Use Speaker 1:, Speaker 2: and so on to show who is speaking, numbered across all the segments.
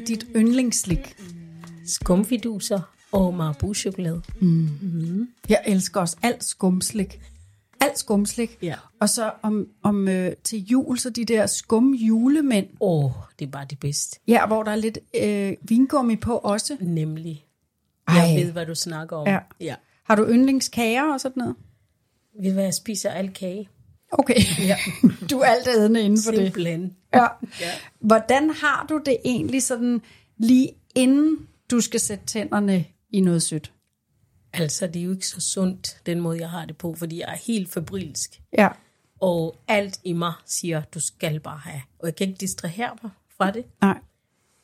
Speaker 1: er dit yndlingsslik?
Speaker 2: Skumfiduser og marabu-chokolade.
Speaker 1: Jeg elsker også alt skumslik. Alt skumslik.
Speaker 2: Ja.
Speaker 1: Og så om, om øh, til jul, så de der skum julemænd.
Speaker 2: Åh, oh, det er bare det bedste.
Speaker 1: Ja, hvor der er lidt øh, vingummi på også.
Speaker 2: Nemlig.
Speaker 1: Ej.
Speaker 2: Jeg ved, hvad du snakker om.
Speaker 1: Ja.
Speaker 2: ja.
Speaker 1: Har du yndlingskager og sådan noget?
Speaker 2: Ved hvad, jeg spiser al kage.
Speaker 1: Okay,
Speaker 2: Ja.
Speaker 1: du er alt ædende inden for det. Ja. Hvordan har du det egentlig sådan lige inden du skal sætte tænderne i noget sødt?
Speaker 2: Altså, det er jo ikke så sundt, den måde, jeg har det på, fordi jeg er helt febrilsk.
Speaker 1: Ja.
Speaker 2: Og alt i mig siger, du skal bare have. Og jeg kan ikke distrahere mig fra det,
Speaker 1: Nej.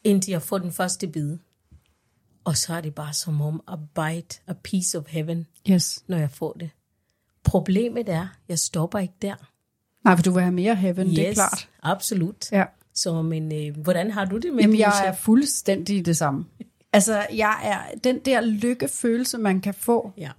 Speaker 2: indtil jeg får den første bid. Og så er det bare som om a bite, a piece of heaven,
Speaker 1: Yes.
Speaker 2: når jeg får det. Problemet er, jeg stopper ikke der.
Speaker 1: Nej, for du vil have mere heaven, det er klart.
Speaker 2: absolut.
Speaker 1: Ja.
Speaker 2: Så, men øh, hvordan har du det med
Speaker 1: Jamen, jeg er fuldstændig det samme. Altså, jeg er den der lykkefølelse, man kan få.
Speaker 2: Ja.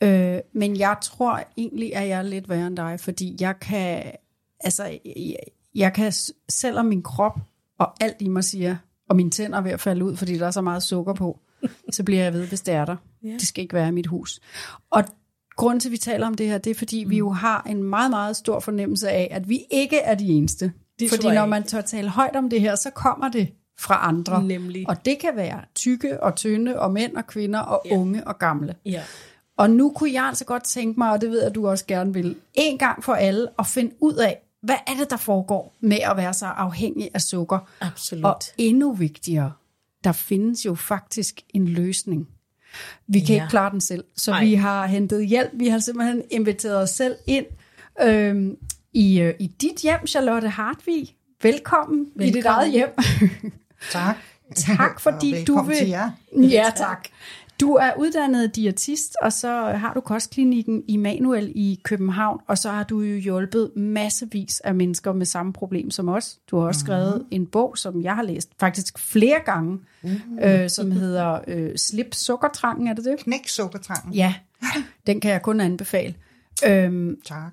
Speaker 1: Øh, men jeg tror egentlig, at jeg er lidt værre end dig, fordi jeg kan, altså, jeg, jeg kan, selvom min krop og alt i mig siger, og mine tænder er ved at falde ud, fordi der er så meget sukker på, så bliver jeg ved, hvis det er der.
Speaker 2: Ja.
Speaker 1: Det skal ikke være i mit hus. Og grunden til, at vi taler om det her, det er, fordi mm. vi jo har en meget, meget stor fornemmelse af, at vi ikke er de eneste.
Speaker 2: Det
Speaker 1: fordi når man tør tale højt om det her, så kommer det fra andre.
Speaker 2: Nemlig.
Speaker 1: Og det kan være tykke og tynde, og mænd og kvinder, og
Speaker 2: Ja.
Speaker 1: unge og gamle.
Speaker 2: Ja.
Speaker 1: Og nu kunne jeg altså godt tænke mig, og det ved jeg, at du også gerne vil, en gang for alle at finde ud af, hvad er det, der foregår med at være så afhængig af sukker?
Speaker 2: Absolut.
Speaker 1: Og endnu vigtigere, der findes jo faktisk en løsning. Vi kan
Speaker 2: Ja.
Speaker 1: ikke klare den selv, så
Speaker 2: Nej.
Speaker 1: vi har hentet hjælp. Vi har simpelthen inviteret os selv ind øhm, i, øh, i dit hjem, Charlotte Hartvig. Velkommen, Velkommen. i dit eget hjem.
Speaker 3: Tak.
Speaker 1: Tak, fordi du vil...
Speaker 3: til jer.
Speaker 1: Ja, tak. Du er uddannet diætist, og så har du kostklinikken Immanuel i København, og så har du jo hjulpet massevis af mennesker med samme problem som os. Du har også skrevet en bog, som jeg har læst faktisk flere gange, øh, som hedder øh, Slip sukkertrangen, er det det?
Speaker 3: Knæk sukkertrangen.
Speaker 1: Ja, den kan jeg kun anbefale. Øhm,
Speaker 3: Tak.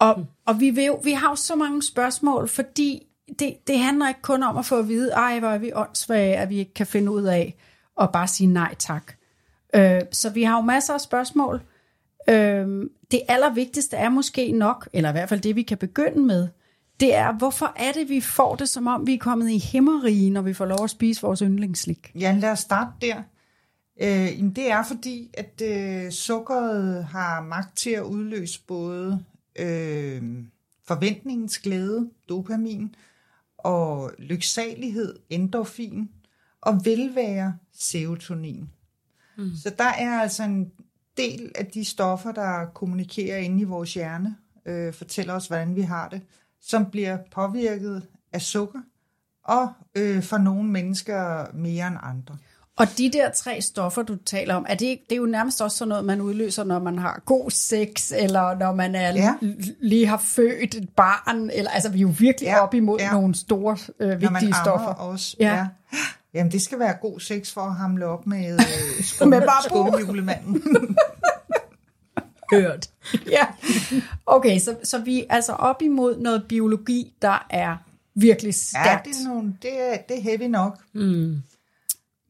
Speaker 1: og, og vi, vil jo, vi har jo så mange spørgsmål, fordi det, det handler ikke kun om at få at vide, ej, hvor er vi åndssvage, at vi ikke kan finde ud af at bare sige nej tak. Øh, så vi har jo masser af spørgsmål. Øh, det allervigtigste er måske nok, eller i hvert fald det, vi kan begynde med, det er, hvorfor er det, vi får det, som om vi er kommet i himmerige, når vi får lov at spise vores yndlingsslik?
Speaker 3: Ja, lad os starte der. Øh, jamen, det er fordi, at øh, sukkeret har magt til at udløse både øh, forventningens glæde, dopamin, og lyksalighed, endorfin, og velvære, serotonin. Mm. Så der er altså en del af de stoffer, der kommunikerer inde i vores hjerne, øh, fortæller os, hvordan vi har det, som bliver påvirket af sukker, og øh, for nogle mennesker mere end andre.
Speaker 1: Og de der tre stoffer, du taler om, er det, det er jo nærmest også sådan noget, man udløser, når man har god sex, eller når man er
Speaker 3: Ja.
Speaker 1: lige har født et barn, eller altså vi er jo virkelig
Speaker 3: Ja,
Speaker 1: op imod
Speaker 3: ja.
Speaker 1: nogle store, øh,
Speaker 3: Når man
Speaker 1: vigtige stoffer.
Speaker 3: også.
Speaker 1: Ja.
Speaker 3: Ja. Jamen, det skal være god sex for at hamle op med øh, skum,
Speaker 1: Med bare
Speaker 3: skumjulemanden.
Speaker 2: Hørt.
Speaker 1: ja. Okay, så, så vi er altså op imod noget biologi, der er virkelig
Speaker 3: ja,
Speaker 1: stærkt.
Speaker 3: det er, nogle, det, er, det er heavy nok.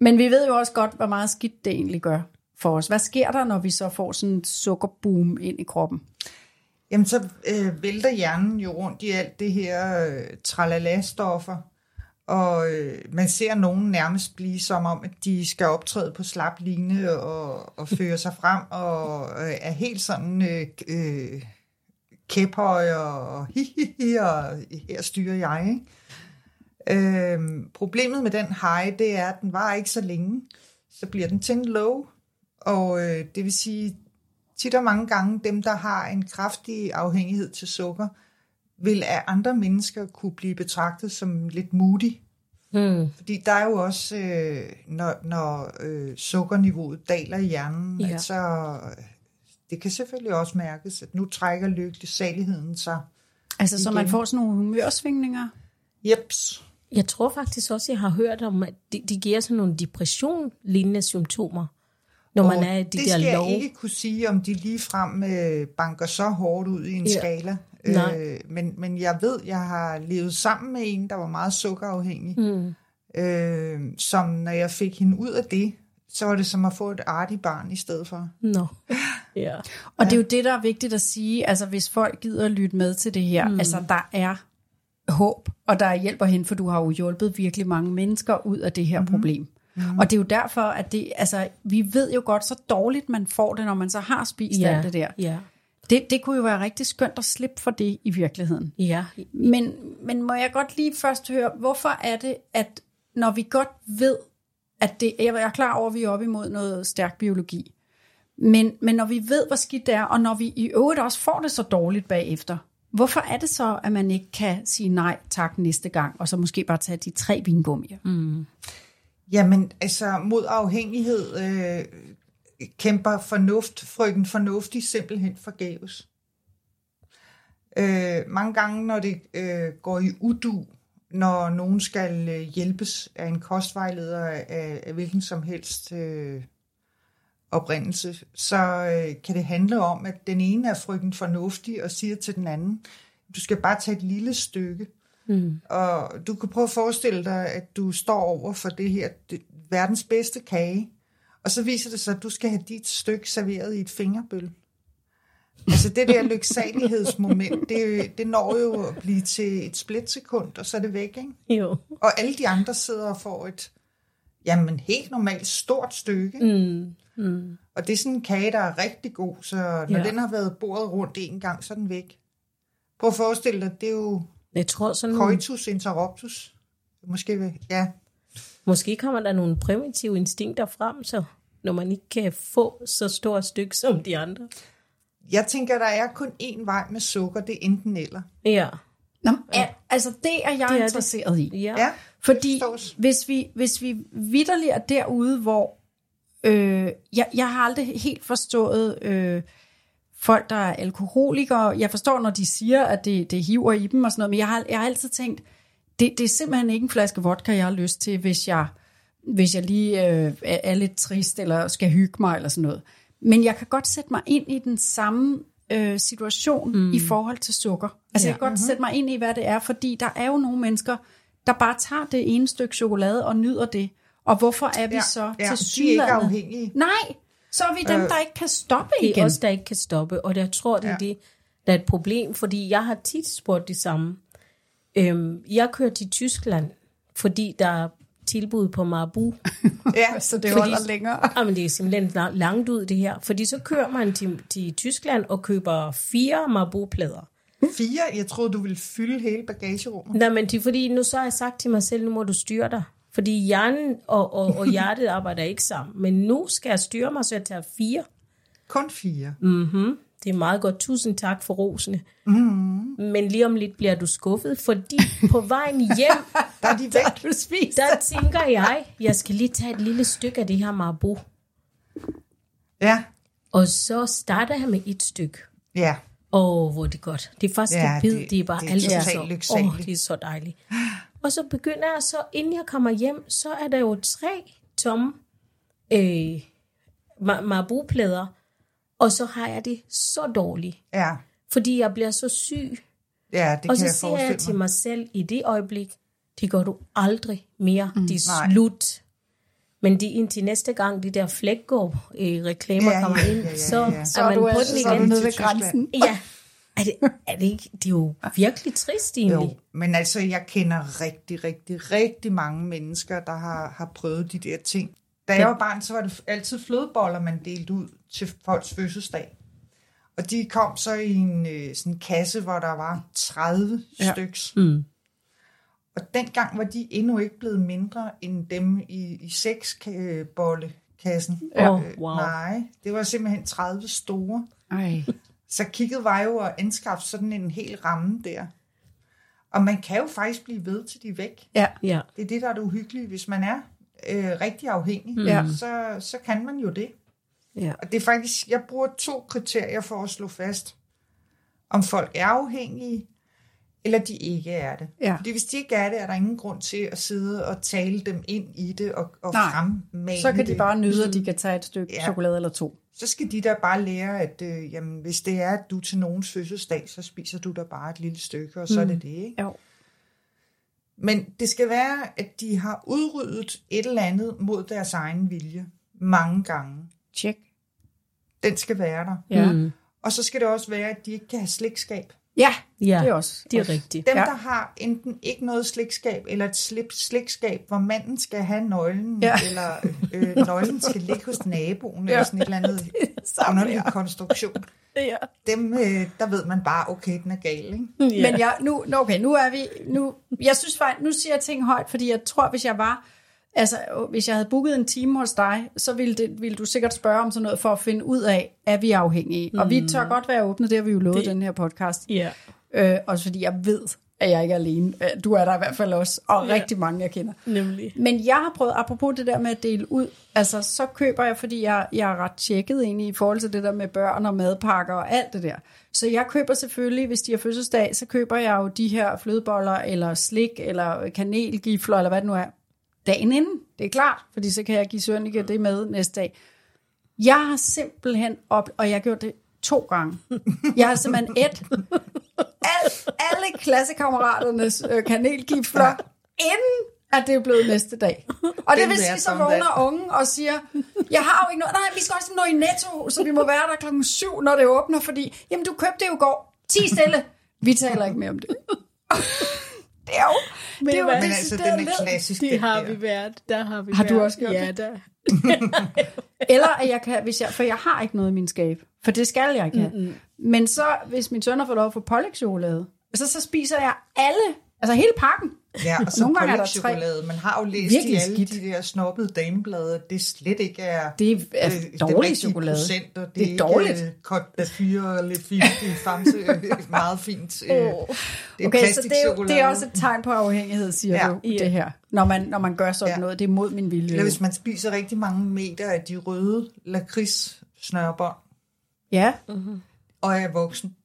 Speaker 1: Men vi ved jo også godt, hvor meget skidt det egentlig gør for os. Hvad sker der, når vi så får sådan et sukkerboom ind i kroppen?
Speaker 3: Jamen, så øh, vælter hjernen jo rundt i alt det her øh, tralala-stoffer, og øh, man ser nogen nærmest blive som om, at de skal optræde på slap line og, og føre sig frem, og øh, er helt sådan øh, øh, kæphøj og hi, hi, og her styrer jeg, ikke? Øh, problemet med den high, det er, at den var ikke så længe. Så bliver den til en low, og øh, det vil sige, tit og mange gange, dem der har en kraftig afhængighed til sukker, vil af andre mennesker kunne blive betragtet som lidt moody.
Speaker 2: Mm.
Speaker 3: Fordi der er jo også, øh, når, når øh, sukkerniveauet daler i hjernen,
Speaker 2: Ja.
Speaker 3: ja. altså, øh, det kan selvfølgelig også mærkes, at nu trækker lykkeligheden sig.
Speaker 1: Altså, så man
Speaker 3: Igen.
Speaker 1: får sådan nogle humørsvingninger?
Speaker 3: Jeps.
Speaker 2: Jeg tror faktisk også, jeg har hørt om, at de, de giver sådan nogle depression-lignende symptomer, når man
Speaker 3: Og
Speaker 2: er i de
Speaker 3: det
Speaker 2: der
Speaker 3: skal
Speaker 2: lov.
Speaker 3: jeg ikke kunne sige, om de lige frem øh, banker så hårdt ud i en
Speaker 2: ja.
Speaker 3: skala.
Speaker 2: Nej.
Speaker 3: Øh, men, men jeg ved, jeg har levet sammen med en, der var meget sukkerafhængig.
Speaker 2: Mm.
Speaker 3: Øh, som når jeg fik hende ud af det, så var det som at få et artigt barn i stedet for.
Speaker 2: Nå. Ja.
Speaker 1: Og det er jo det, der er vigtigt at sige, altså hvis folk gider at lytte med til det her, mm. altså der er håb, og der er hjælp at hente, for du har jo hjulpet virkelig mange mennesker ud af det her mm-hmm. problem. Mm. Og det er jo derfor, at det, altså, vi ved jo godt, så dårligt man får det, når man så har spist
Speaker 2: Ja.
Speaker 1: alt det der.
Speaker 2: Ja.
Speaker 1: Det, det kunne jo være rigtig skønt at slippe for det i virkeligheden.
Speaker 2: Ja.
Speaker 1: Men, men må jeg godt lige først høre, hvorfor er det, at når vi godt ved, at det, jeg er klar over, at vi er oppe imod noget stærk biologi, men, men når vi ved, hvor skidt det er, og når vi i øvrigt også får det så dårligt bagefter, hvorfor er det så, at man ikke kan sige nej tak næste gang, og så måske bare tage de tre vingummier? Mm.
Speaker 3: Jamen, altså mod afhængighed øh, kæmper fornuft, frøken fornuftig simpelthen forgæves. Øh, mange gange, når det øh, går i udu, når nogen skal øh, hjælpes af en kostvejleder af, af hvilken som helst øh, oprindelse, så øh, kan det handle om, at den ene er frygten fornuftig og siger til den anden, du skal bare tage et lille stykke. Mm. Og du kan prøve at forestille dig, at du står over for det her det, verdens bedste kage, og så viser det sig, at du skal have dit stykke serveret i et fingerbøl. Altså det der lyksalighedsmoment, det, det når jo at blive til et splitsekund, og så er det væk, ikke?
Speaker 2: Jo.
Speaker 3: Og alle de andre sidder og får et, jamen helt normalt stort stykke. Mm. Mm. Og det er sådan en kage, der er rigtig god, så når
Speaker 2: Ja.
Speaker 3: den har været bordet rundt en gang, så er den væk. Prøv at forestille dig, det er jo
Speaker 2: Jeg tror sådan
Speaker 3: coitus interruptus. Måske, ja.
Speaker 2: Måske kommer der nogle primitive instinkter frem, så når man ikke kan få så stort stykke som de andre.
Speaker 3: Jeg tænker, der er kun én vej med sukker, det er enten eller.
Speaker 2: Ja.
Speaker 1: Nå, ja. altså det er jeg
Speaker 2: Det er det.
Speaker 1: interesseret i.
Speaker 2: Ja.
Speaker 3: Ja,
Speaker 1: Fordi
Speaker 3: forstås.
Speaker 1: hvis vi, hvis vi vidderligt er derude, hvor øh, jeg, jeg har aldrig helt forstået øh, folk, der er alkoholikere. Jeg forstår, når de siger, at det, det hiver i dem og sådan noget, men jeg har, jeg har altid tænkt, det, det er simpelthen ikke en flaske vodka, jeg har lyst til, hvis jeg, hvis jeg lige øh, er lidt trist eller skal hygge mig eller sådan noget. Men jeg kan godt sætte mig ind i den samme øh, situation mm. i forhold til sukker. Altså ja. jeg kan godt mm-hmm. sætte mig ind i, hvad det er, fordi der er jo nogle mennesker, der bare tager det ene stykke chokolade og nyder det. Og hvorfor er vi
Speaker 3: Ja,
Speaker 1: så
Speaker 3: ja,
Speaker 1: til
Speaker 3: de er ikke afhængige.
Speaker 1: Nej, så er vi dem, der ikke kan stoppe
Speaker 2: Det er
Speaker 1: igen.
Speaker 2: os, der ikke kan stoppe, og jeg tror, det er
Speaker 3: Ja.
Speaker 2: det, der er et problem, fordi jeg har tit spurgt det samme. Øhm, jeg kører til Tyskland, fordi der tilbud på Marabu.
Speaker 3: Ja,
Speaker 1: Så det
Speaker 2: Fordi-
Speaker 1: holder længere.
Speaker 2: Jamen, det er simpelthen la- langt ud, det her. Fordi så kører man til, til Tyskland og køber fire Marabu-plader.
Speaker 3: fire. Jeg troede, du ville fylde hele bagagerummet.
Speaker 2: Nej, men det er fordi, nu så har jeg sagt til mig selv, nu må du styre dig. Fordi hjernen og, og, og hjertet arbejder ikke sammen. Men nu skal jeg styre mig, så jeg tager fire.
Speaker 3: Kun fire.
Speaker 2: Mm-hmm. Det er meget godt. Tusind tak for rosene. Mm-hmm. Men lige om lidt bliver du skuffet, fordi på vejen hjem,
Speaker 3: Der er de væk.
Speaker 1: Du spist.
Speaker 2: der tænker jeg, jeg skal lige tage et lille stykke af det her Marabu.
Speaker 3: Ja,
Speaker 2: Og så starter jeg med et stykke.
Speaker 3: ja.
Speaker 2: Åh, oh, hvor er det godt. Det første
Speaker 3: Ja,
Speaker 2: ja, bid,
Speaker 3: det-
Speaker 2: det, er bare
Speaker 3: det er totalt
Speaker 2: så, åh, det er så dejligt. Og så begynder jeg så, inden jeg kommer hjem, så er der jo tre tomme øh, ma- Marabu-plader, og så har jeg det så dårligt,
Speaker 3: Ja,
Speaker 2: fordi jeg bliver så syg.
Speaker 3: ja det
Speaker 2: og
Speaker 3: kan
Speaker 2: så
Speaker 3: jeg
Speaker 2: siger jeg til
Speaker 3: mig.
Speaker 2: mig selv i det øjeblik, det gør du aldrig mere, mm, det er
Speaker 3: nej.
Speaker 2: slut. Men det er indtil næste gang, de der flækgård-reklamer
Speaker 3: Ja,
Speaker 2: kommer
Speaker 3: ja,
Speaker 2: ind,
Speaker 3: ja, ja,
Speaker 2: så,
Speaker 3: ja.
Speaker 1: Så
Speaker 2: er man på
Speaker 1: altså,
Speaker 2: den
Speaker 1: så er du
Speaker 2: igen.
Speaker 1: nede ved grænsen.
Speaker 2: Ja, er det, er det ikke, det er jo virkelig trist egentlig.
Speaker 3: Jo, men altså, jeg kender rigtig, rigtig, rigtig mange mennesker, der har, har prøvet de der ting. Da jeg var barn, så var det altid flødeboller, man delte ud til folks fødselsdag. Og de kom så i en øh, sådan kasse, hvor der var 30
Speaker 1: Ja.
Speaker 3: styks. Mm. Og dengang var de endnu ikke blevet mindre end dem i, i seksbollekassen.
Speaker 2: Ja. Åh, wow.
Speaker 3: Nej, det var simpelthen 30 store.
Speaker 1: Ej.
Speaker 3: Så kigget var jo at anskaffe sådan en hel ramme der. Og man kan jo faktisk blive ved til de er væk.
Speaker 1: Ja.
Speaker 2: Ja.
Speaker 3: Det er det, der er det uhyggelige. Hvis man er øh, rigtig afhængig,
Speaker 1: Mm. Ja.
Speaker 3: så, så kan man jo det.
Speaker 2: Ja.
Speaker 3: Og det er faktisk, jeg bruger to kriterier for at slå fast, om folk er afhængige, eller de ikke er det.
Speaker 1: Ja.
Speaker 3: Fordi hvis de ikke er det, er der ingen grund til at sidde og tale dem ind i det og, og
Speaker 1: Nej.
Speaker 3: fremmane
Speaker 1: Så kan de bare nyde, at de kan tage et stykke
Speaker 3: Ja.
Speaker 1: chokolade eller to.
Speaker 3: Så skal de da bare lære, at øh, jamen, hvis det er, at du til nogens fødselsdag, så spiser du da bare et lille stykke, og så mm. er det det. Ikke?
Speaker 1: Jo.
Speaker 3: Men det skal være, at de har udryddet et eller andet mod deres egen vilje mange gange.
Speaker 1: Tjek.
Speaker 3: Den skal være der.
Speaker 1: Ja.
Speaker 2: Mm.
Speaker 3: Og så skal det også være, at de ikke kan have slægtskab.
Speaker 1: Ja,
Speaker 2: Ja,
Speaker 1: det er også.
Speaker 2: det er rigtigt.
Speaker 3: Dem,
Speaker 1: Ja.
Speaker 3: ja. der har enten ikke noget slægtskab, eller et slip slægtskab, hvor manden skal have nøglen,
Speaker 1: Ja.
Speaker 3: ja. eller øh, nøglen skal ligge hos naboen, ja. eller sådan et eller andet underlig
Speaker 1: her.
Speaker 3: konstruktion.
Speaker 1: Ja.
Speaker 3: Dem, øh, der ved man bare, okay, den er gal, ikke?
Speaker 1: Men jeg, nu, okay, nu er vi, nu, jeg synes faktisk, nu siger jeg ting højt, fordi jeg tror, hvis jeg var, altså hvis jeg havde booket en time hos dig, så ville, det, ville du sikkert spørge om sådan noget for at finde ud af, er vi afhængige? Mm. Og vi tør godt være åbne, det har vi jo lovet det, den her podcast.
Speaker 2: Ja.
Speaker 1: Øh, også fordi jeg ved, at jeg ikke er alene. Øh, Du er der i hvert fald også, og ja. rigtig mange, jeg kender.
Speaker 2: Nemlig.
Speaker 1: Men jeg har prøvet, apropos det der med at dele ud, altså så køber jeg, fordi jeg, jeg er ret tjekket egentlig i forhold til det der med børn og madpakker og alt det der. Så jeg køber selvfølgelig, hvis de har fødselsdag, så køber jeg jo de her flødeboller, eller slik, eller kanelgifler, eller hvad det nu er, dagen inden. Det er klart, fordi så kan jeg give Sønneke det med næste dag. Jeg har simpelthen op, og jeg har gjort det to gange. Jeg har simpelthen et al, alle klassekammeraternes øh, kanelgifler, inden at det er blevet næste dag. Og det vil sige, så vågner ungen og siger, jeg har jo ikke noget, nej, vi skal også nå i netto, så vi må være der klokken syv, når det åbner, fordi, jamen du købte det jo i går, ti stille. Vi taler ikke mere om det. Det er jo, det er jo
Speaker 2: hvad?
Speaker 3: Men altså, den er klassisk.
Speaker 2: Det har
Speaker 3: der.
Speaker 2: vi været. Der har vi
Speaker 1: Har du
Speaker 2: været.
Speaker 1: også gjort
Speaker 2: ja,
Speaker 1: det?
Speaker 2: Da.
Speaker 1: Eller at jeg kan, hvis jeg, for jeg har ikke noget i min skab. For det skal jeg ikke have. Mm-hmm. Men så, hvis min søn har fået lov at få pålægtschokolade, så, så spiser jeg alle, altså hele pakken.
Speaker 3: Ja, og så
Speaker 1: Nogle gange er der
Speaker 3: pålægschokolade. Man har jo læst i alle
Speaker 1: skidt.
Speaker 3: de der snobbede dameblade, at det slet ikke er,
Speaker 1: Det er, er
Speaker 3: øh,
Speaker 1: dårlig
Speaker 3: rigtige
Speaker 1: chokolade.
Speaker 3: Procent, og det,
Speaker 1: Det er
Speaker 3: ikke
Speaker 1: dårligt.
Speaker 3: øh, Côte d'Azur Le Fille de Famse, øh, meget fint. Øh, det er
Speaker 1: Okay, så det er, jo, det er også et tegn på afhængighed, siger ja. Du, det her. Når man, når man gør sådan ja. Noget, det er mod min vilje.
Speaker 3: Eller hvis man spiser rigtig mange meter af de røde lakrids snørbånd,
Speaker 1: Ja,
Speaker 3: og er voksen.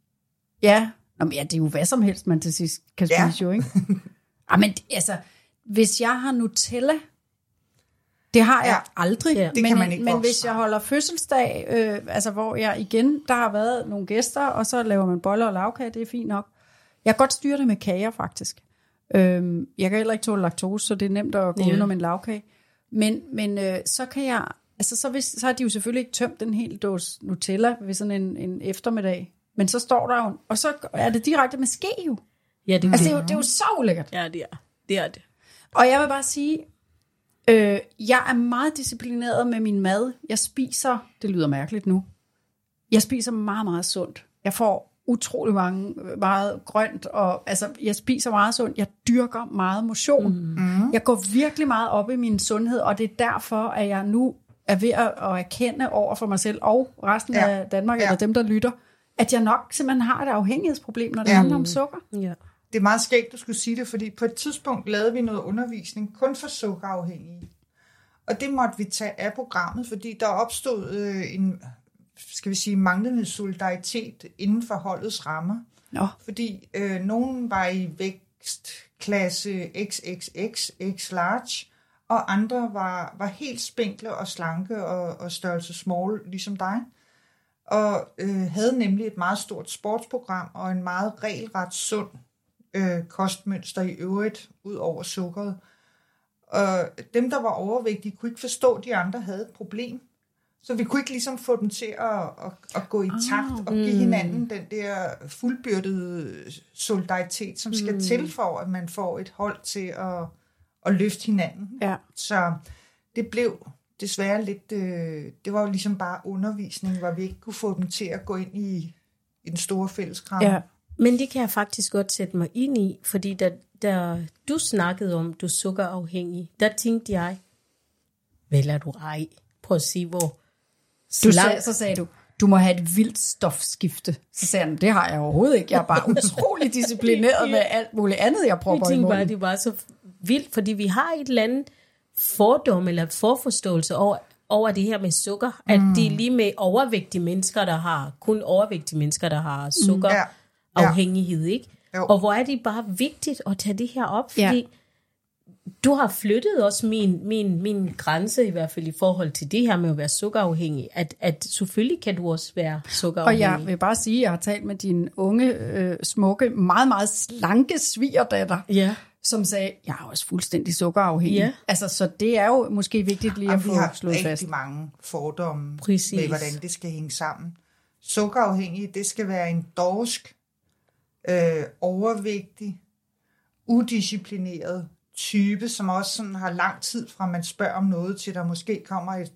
Speaker 1: ja. Nå, men ja, det er jo hvad som helst, man til sidst kan spise
Speaker 3: Ja.
Speaker 1: jo, ikke? ah, men altså, hvis jeg har Nutella, det har jeg
Speaker 3: Ja,
Speaker 1: aldrig.
Speaker 2: det
Speaker 1: men,
Speaker 3: kan man ikke
Speaker 1: Men
Speaker 3: vokse
Speaker 1: hvis jeg holder fødselsdag, øh, altså hvor jeg igen, der har været nogle gæster, og så laver man boller og lavkage, det er fint nok. Jeg kan godt styre det med kager, faktisk. Øhm, jeg kan heller ikke tåle laktose, så det er nemt at gå
Speaker 2: Ja.
Speaker 1: ja. udenom en lavkage. Men, men øh, så kan jeg, altså så, hvis, så har de jo selvfølgelig ikke tømt den hel dåse Nutella ved sådan en, en eftermiddag. Men så står der jo, og så er det direkte med ske jo.
Speaker 2: Ja, det,
Speaker 1: Altså det er jo, det er jo så ulækkert.
Speaker 2: ja, det er. Det er det.
Speaker 1: Og jeg vil bare sige, Øh, jeg er meget disciplineret med min mad. Jeg spiser, det lyder mærkeligt nu, jeg spiser meget, meget sundt. Jeg får utrolig mange, meget grønt, og altså, jeg spiser meget sundt. Jeg dyrker meget motion. Mm. Jeg går virkelig meget op i min sundhed, og det er derfor, at jeg nu er ved at, at erkende over for mig selv og resten
Speaker 3: Ja.
Speaker 1: af Danmark,
Speaker 3: Ja.
Speaker 1: eller dem, der lytter, at jeg nok simpelthen har et afhængighedsproblem, når det
Speaker 3: ja.
Speaker 1: handler om sukker.
Speaker 2: Ja.
Speaker 3: Det er meget skægt, du skulle sige det, fordi på et tidspunkt lavede vi noget undervisning kun for sukkerafhængige. Og det måtte vi tage af programmet, fordi der opstod øh, en, skal vi sige, manglende solidaritet inden for holdets rammer.
Speaker 1: Nå.
Speaker 3: Fordi øh, nogen var i vækstklasse XXX, X large, og andre var, var helt spinkle og slanke og, og størrelse small, ligesom dig. Og øh, havde nemlig et meget stort sportsprogram og en meget regelret sund øh, kostmønster i øvrigt, ud over sukkeret. Og dem, der var overvægtige, kunne ikke forstå, at de andre havde et problem. Så vi kunne ikke ligesom få dem til at, at, at gå i takt og give hinanden den der fuldbyrdede solidaritet, som skal til for, at man får et hold til at, at løfte hinanden.
Speaker 1: Ja.
Speaker 3: Så det blev desværre lidt, øh, det var jo ligesom bare undervisning, hvor vi ikke kunne få dem til at gå ind i, i den store fælleskram.
Speaker 1: Ja.
Speaker 2: Men det kan jeg faktisk godt sætte mig ind i, fordi da, da du snakkede om, du er sukkerafhængig, der tænkte jeg, vel er du ej? Prøv at se, hvor
Speaker 1: Du
Speaker 2: slank-
Speaker 1: sagde, så sagde du, du må have et vildt stofskifte. Så sagde han, det har jeg overhovedet ikke. Jeg er bare utrolig disciplineret med alt muligt andet, jeg
Speaker 2: Jeg
Speaker 1: propper i
Speaker 2: tænkte bare,
Speaker 1: munden.
Speaker 2: det var så vildt, fordi vi har et eller andet fordom eller forforståelse over, over det her med sukker, at det er lige med overvægtige mennesker, der har, kun overvægtige mennesker, der har sukker
Speaker 3: Ja.
Speaker 2: Afhængighed, ikke?
Speaker 3: Jo.
Speaker 2: Og hvor er det bare vigtigt at tage det her op,
Speaker 1: Ja.
Speaker 2: fordi du har flyttet også min, min, min grænse, i hvert fald i forhold til det her med at være sukkerafhængig, at, at selvfølgelig kan du også være
Speaker 1: Og
Speaker 2: sukkerafhængig.
Speaker 1: jeg vil bare sige, at jeg har talt med din unge, øh, smukke, meget, meget slanke svigerdatter,
Speaker 2: Ja.
Speaker 1: som sagde, jeg er også fuldstændig sukkerafhængig.
Speaker 2: Ja.
Speaker 1: Altså, så det er jo måske vigtigt lige at
Speaker 3: Og vi
Speaker 1: få
Speaker 3: har
Speaker 1: slået
Speaker 3: rigtig
Speaker 1: fast.
Speaker 3: mange fordomme
Speaker 2: Præcis.
Speaker 3: med, hvordan det skal hænge sammen. Sukkerafhængig, det skal være en dorsk, øh, overvægtig, udisciplineret type, som også sådan har lang tid fra man spørger om noget, til der måske kommer et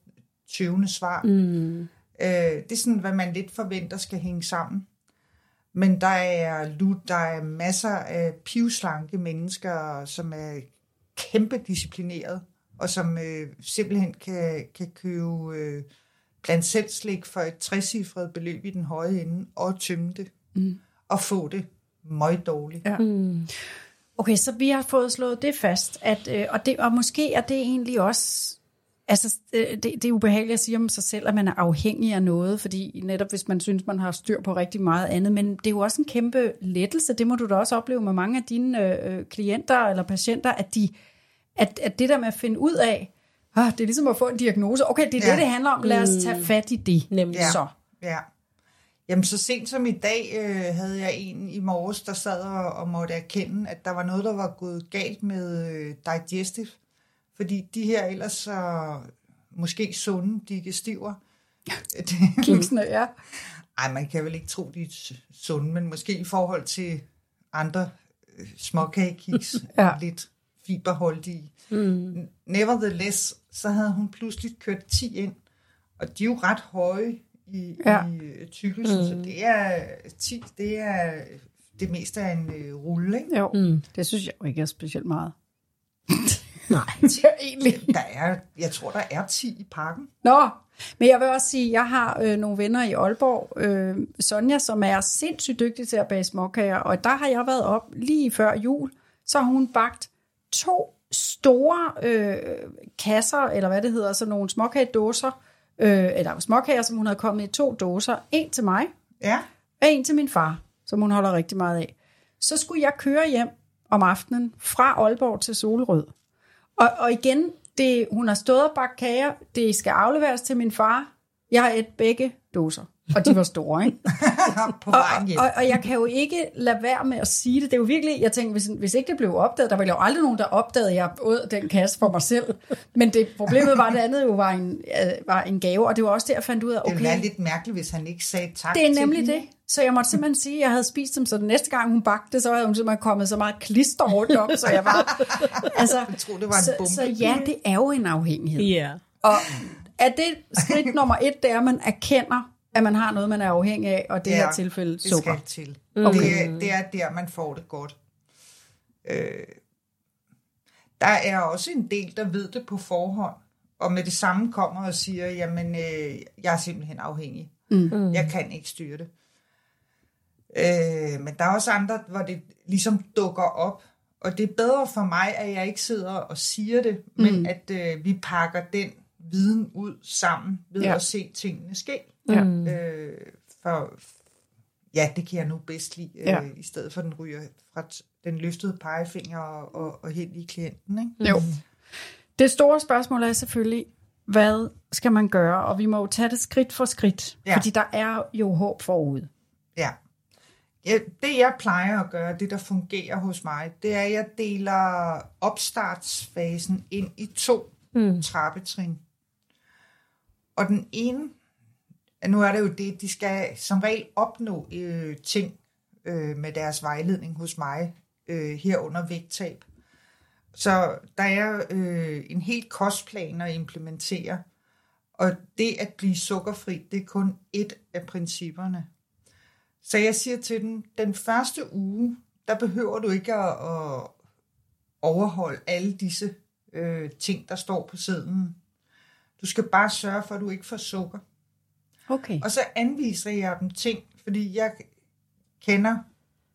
Speaker 3: 20. svar. Mm. Øh, det er sådan, hvad man lidt forventer skal hænge sammen. Men der er, der er masser af pivslanke mennesker, som er kæmpe disciplineret, og som øh, simpelthen kan, kan købe øh, blandt selv slik for et trecifret beløb i den høje ende, og tømme det, mm. og få det meget dårligt.
Speaker 1: Ja. Okay, så vi har fået slået det fast, at, øh, og, det, og måske er det egentlig også, altså øh, det, det er ubehageligt at sige om sig selv, at man er afhængig af noget, fordi netop hvis man synes, man har styr på rigtig meget andet, men det er jo også en kæmpe lettelse, det må du da også opleve med mange af dine øh, klienter eller patienter, at, de, at, at det der med at finde ud af, ah, det er ligesom at få en diagnose, okay, det er. Ja. det, det handler om, lad os tage fat i det.
Speaker 2: Nemlig.
Speaker 3: Ja.
Speaker 1: Så.
Speaker 3: Ja. Jamen, så sent som i dag øh, havde jeg en i morges, der sad og, og måtte erkende, at der var noget, der var gået galt med øh, digestive. Fordi de her ellers så måske sunde digestiver.
Speaker 1: Kiksene, ja.
Speaker 3: Ej, man kan vel ikke tro, de er sunde, men måske i forhold til andre øh, småkagekiks,
Speaker 1: ja.
Speaker 3: lidt fiberholdige. Mm. Nevertheless, så havde hun pludselig kørt 10 ind, og de er jo ret høje i,
Speaker 1: Ja.
Speaker 3: i øh, tykkelsen, mm. så det er 10, det er det meste af en øh, rulle, ikke?
Speaker 1: Jo, mm. det synes jeg jo ikke er specielt meget.
Speaker 2: Nej.
Speaker 1: Det er egentlig
Speaker 3: Der er, jeg tror, der er 10 i pakken.
Speaker 1: Nå, men jeg vil også sige, at jeg har øh, nogle venner i Aalborg, øh, Sonja, som er sindssygt dygtig til at bage småkager, og der har jeg været op lige før jul, så har hun bagt to store øh, kasser, eller hvad det hedder, sådan nogle småkagedåser, øh, eller småkager, som hun havde kommet i to dåser. En til mig,
Speaker 3: Ja,
Speaker 1: og en til min far, som hun holder rigtig meget af. Så skulle jeg køre hjem om aftenen fra Aalborg til Solrød. Og, og igen, det, hun har stået og bagt kager, det skal afleveres til min far. Jeg har et begge dåser. Og de var store, ikke?
Speaker 3: på
Speaker 1: Og,
Speaker 3: vejen hjem.
Speaker 1: og, og jeg kan jo ikke lade være med at sige det. Det er jo virkelig, jeg tænker, hvis, hvis ikke det blev opdaget, der var jo aldrig nogen, der opdagede, at jeg åd den kasse for mig selv. Men det problemet var, at det andet jo var en, øh, var en gave, og det var også der, jeg fandt ud af,
Speaker 3: Det ville være
Speaker 1: okay,
Speaker 3: lidt mærkeligt, hvis han ikke sagde tak
Speaker 1: det er nemlig det. Så jeg måtte simpelthen sige, at jeg havde spist dem, så den næste gang hun bagte, så havde hun simpelthen kommet så meget klister rundt om, så jeg var... Altså,
Speaker 3: Jeg troede, det var en
Speaker 1: så,
Speaker 3: bombe.
Speaker 1: så ja, det er jo en afhængighed.
Speaker 2: Ja.
Speaker 1: Og er det skridt nummer et, det er, at man erkender, at man har noget, man er afhængig af, og det her tilfælde
Speaker 3: det
Speaker 1: sukker.
Speaker 3: skal til.
Speaker 1: Okay.
Speaker 3: Det, er, det er der, man får det godt. Øh, der er også en del, der ved det på forhånd, og med det samme kommer og siger, jamen, øh, jeg er simpelthen afhængig. Mm. Jeg kan ikke styre det. Øh, men der er også andre, hvor det ligesom dukker op, og det er bedre for mig, at jeg ikke sidder og siger det, men at øh, vi pakker den viden ud sammen ved
Speaker 1: Ja.
Speaker 3: ja. at se tingene ske.
Speaker 1: Ja.
Speaker 3: Øh, for ja, det kan jeg nu bedst lide,
Speaker 1: Ja.
Speaker 3: ja. øh, i stedet for den ryger fra den løftede pegefinger og, og, og hen i klienten. Ikke?
Speaker 1: Jo. Det store spørgsmål er selvfølgelig, hvad skal man gøre? Og vi må jo tage det skridt for skridt. Ja. fordi der er jo håb forud.
Speaker 3: Ja. ja. Det jeg plejer at gøre, det der fungerer hos mig, det er, at jeg deler opstartsfasen ind i to mm. trappetrin. Og den ene, nu er det jo det, de skal som regel opnå øh, ting øh, med deres vejledning hos mig, øh, herunder vægttab. Så der er øh, en helt kostplan at implementere, og det at blive sukkerfri, det er kun et af principperne. Så jeg siger til dem, den første uge, der behøver du ikke at, at overholde alle disse øh, ting, der står på siden. Du skal bare sørge for, at du ikke får sukker.
Speaker 1: Okay.
Speaker 3: Og så anviser jeg dem ting, fordi jeg kender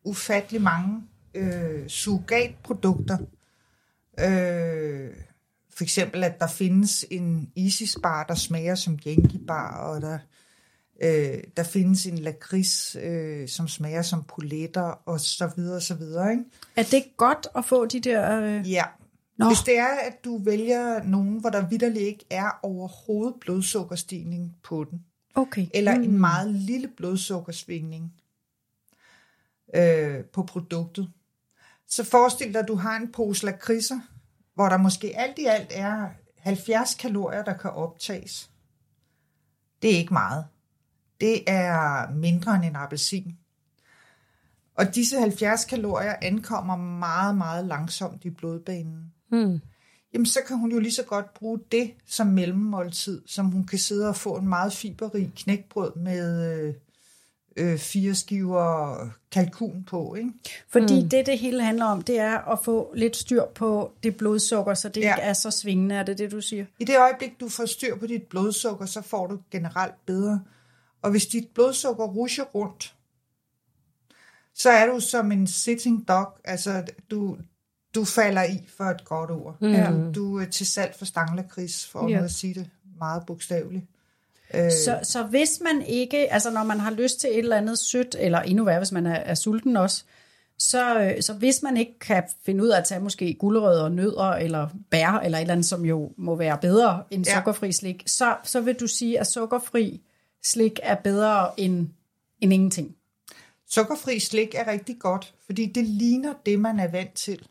Speaker 3: ufattelig mange øh, surrogatprodukter. Øh, for eksempel, at der findes en Isis bar, der smager som Yankee bar, og der, øh, der findes en lakrids, øh, som smager som poletter, og så videre, og så videre. Ikke?
Speaker 1: Er det godt at få de der... Øh...
Speaker 3: Ja.
Speaker 1: Nå.
Speaker 3: Hvis det er, at du vælger nogen, hvor der vidderligt ikke er overhovedet blodsukkerstigning på den,
Speaker 1: Okay.
Speaker 3: eller mm. en meget lille blodsukkersvingning øh, på produktet. Så forestil dig, at du har en pose lakridser, hvor der måske alt i alt er 70 kalorier, der kan optages. Det er ikke meget. Det er mindre end en appelsin. Og disse 70 kalorier ankommer meget, meget langsomt i blodbanen.
Speaker 2: Mm.
Speaker 3: Jamen, så kan hun jo lige så godt bruge det som mellemmåltid, som hun kan sidde og få en meget fiberrig knækbrød med øh, øh, fire skiver kalkun på, ikke?
Speaker 1: Fordi mm. det, det hele handler om, det er at få lidt styr på det blodsukker, så det ja. Ikke er så svingende, er det det, du siger?
Speaker 3: I det øjeblik, du får styr på dit blodsukker, så får du generelt bedre. Og hvis dit blodsukker rusher rundt, så er du som en sitting dog, altså du, du falder i for et godt ord.
Speaker 1: Mm.
Speaker 3: Du, du er til salg for stanglakris, for
Speaker 1: Ja.
Speaker 3: ja. at sige det meget bogstaveligt. Øh,
Speaker 1: Så, så hvis man ikke, altså når man har lyst til et eller andet sødt, eller endnu værre, hvis man er, er sulten også, så, øh, så hvis man ikke kan finde ud af at tage måske gulerødder og nødder, eller bær, eller et eller andet, som jo må være bedre end
Speaker 3: Ja.
Speaker 1: sukkerfri slik, så, så vil du sige, at sukkerfri slik er bedre end, end ingenting.
Speaker 3: Sukkerfri slik er rigtig godt, fordi det ligner det, man er vant til.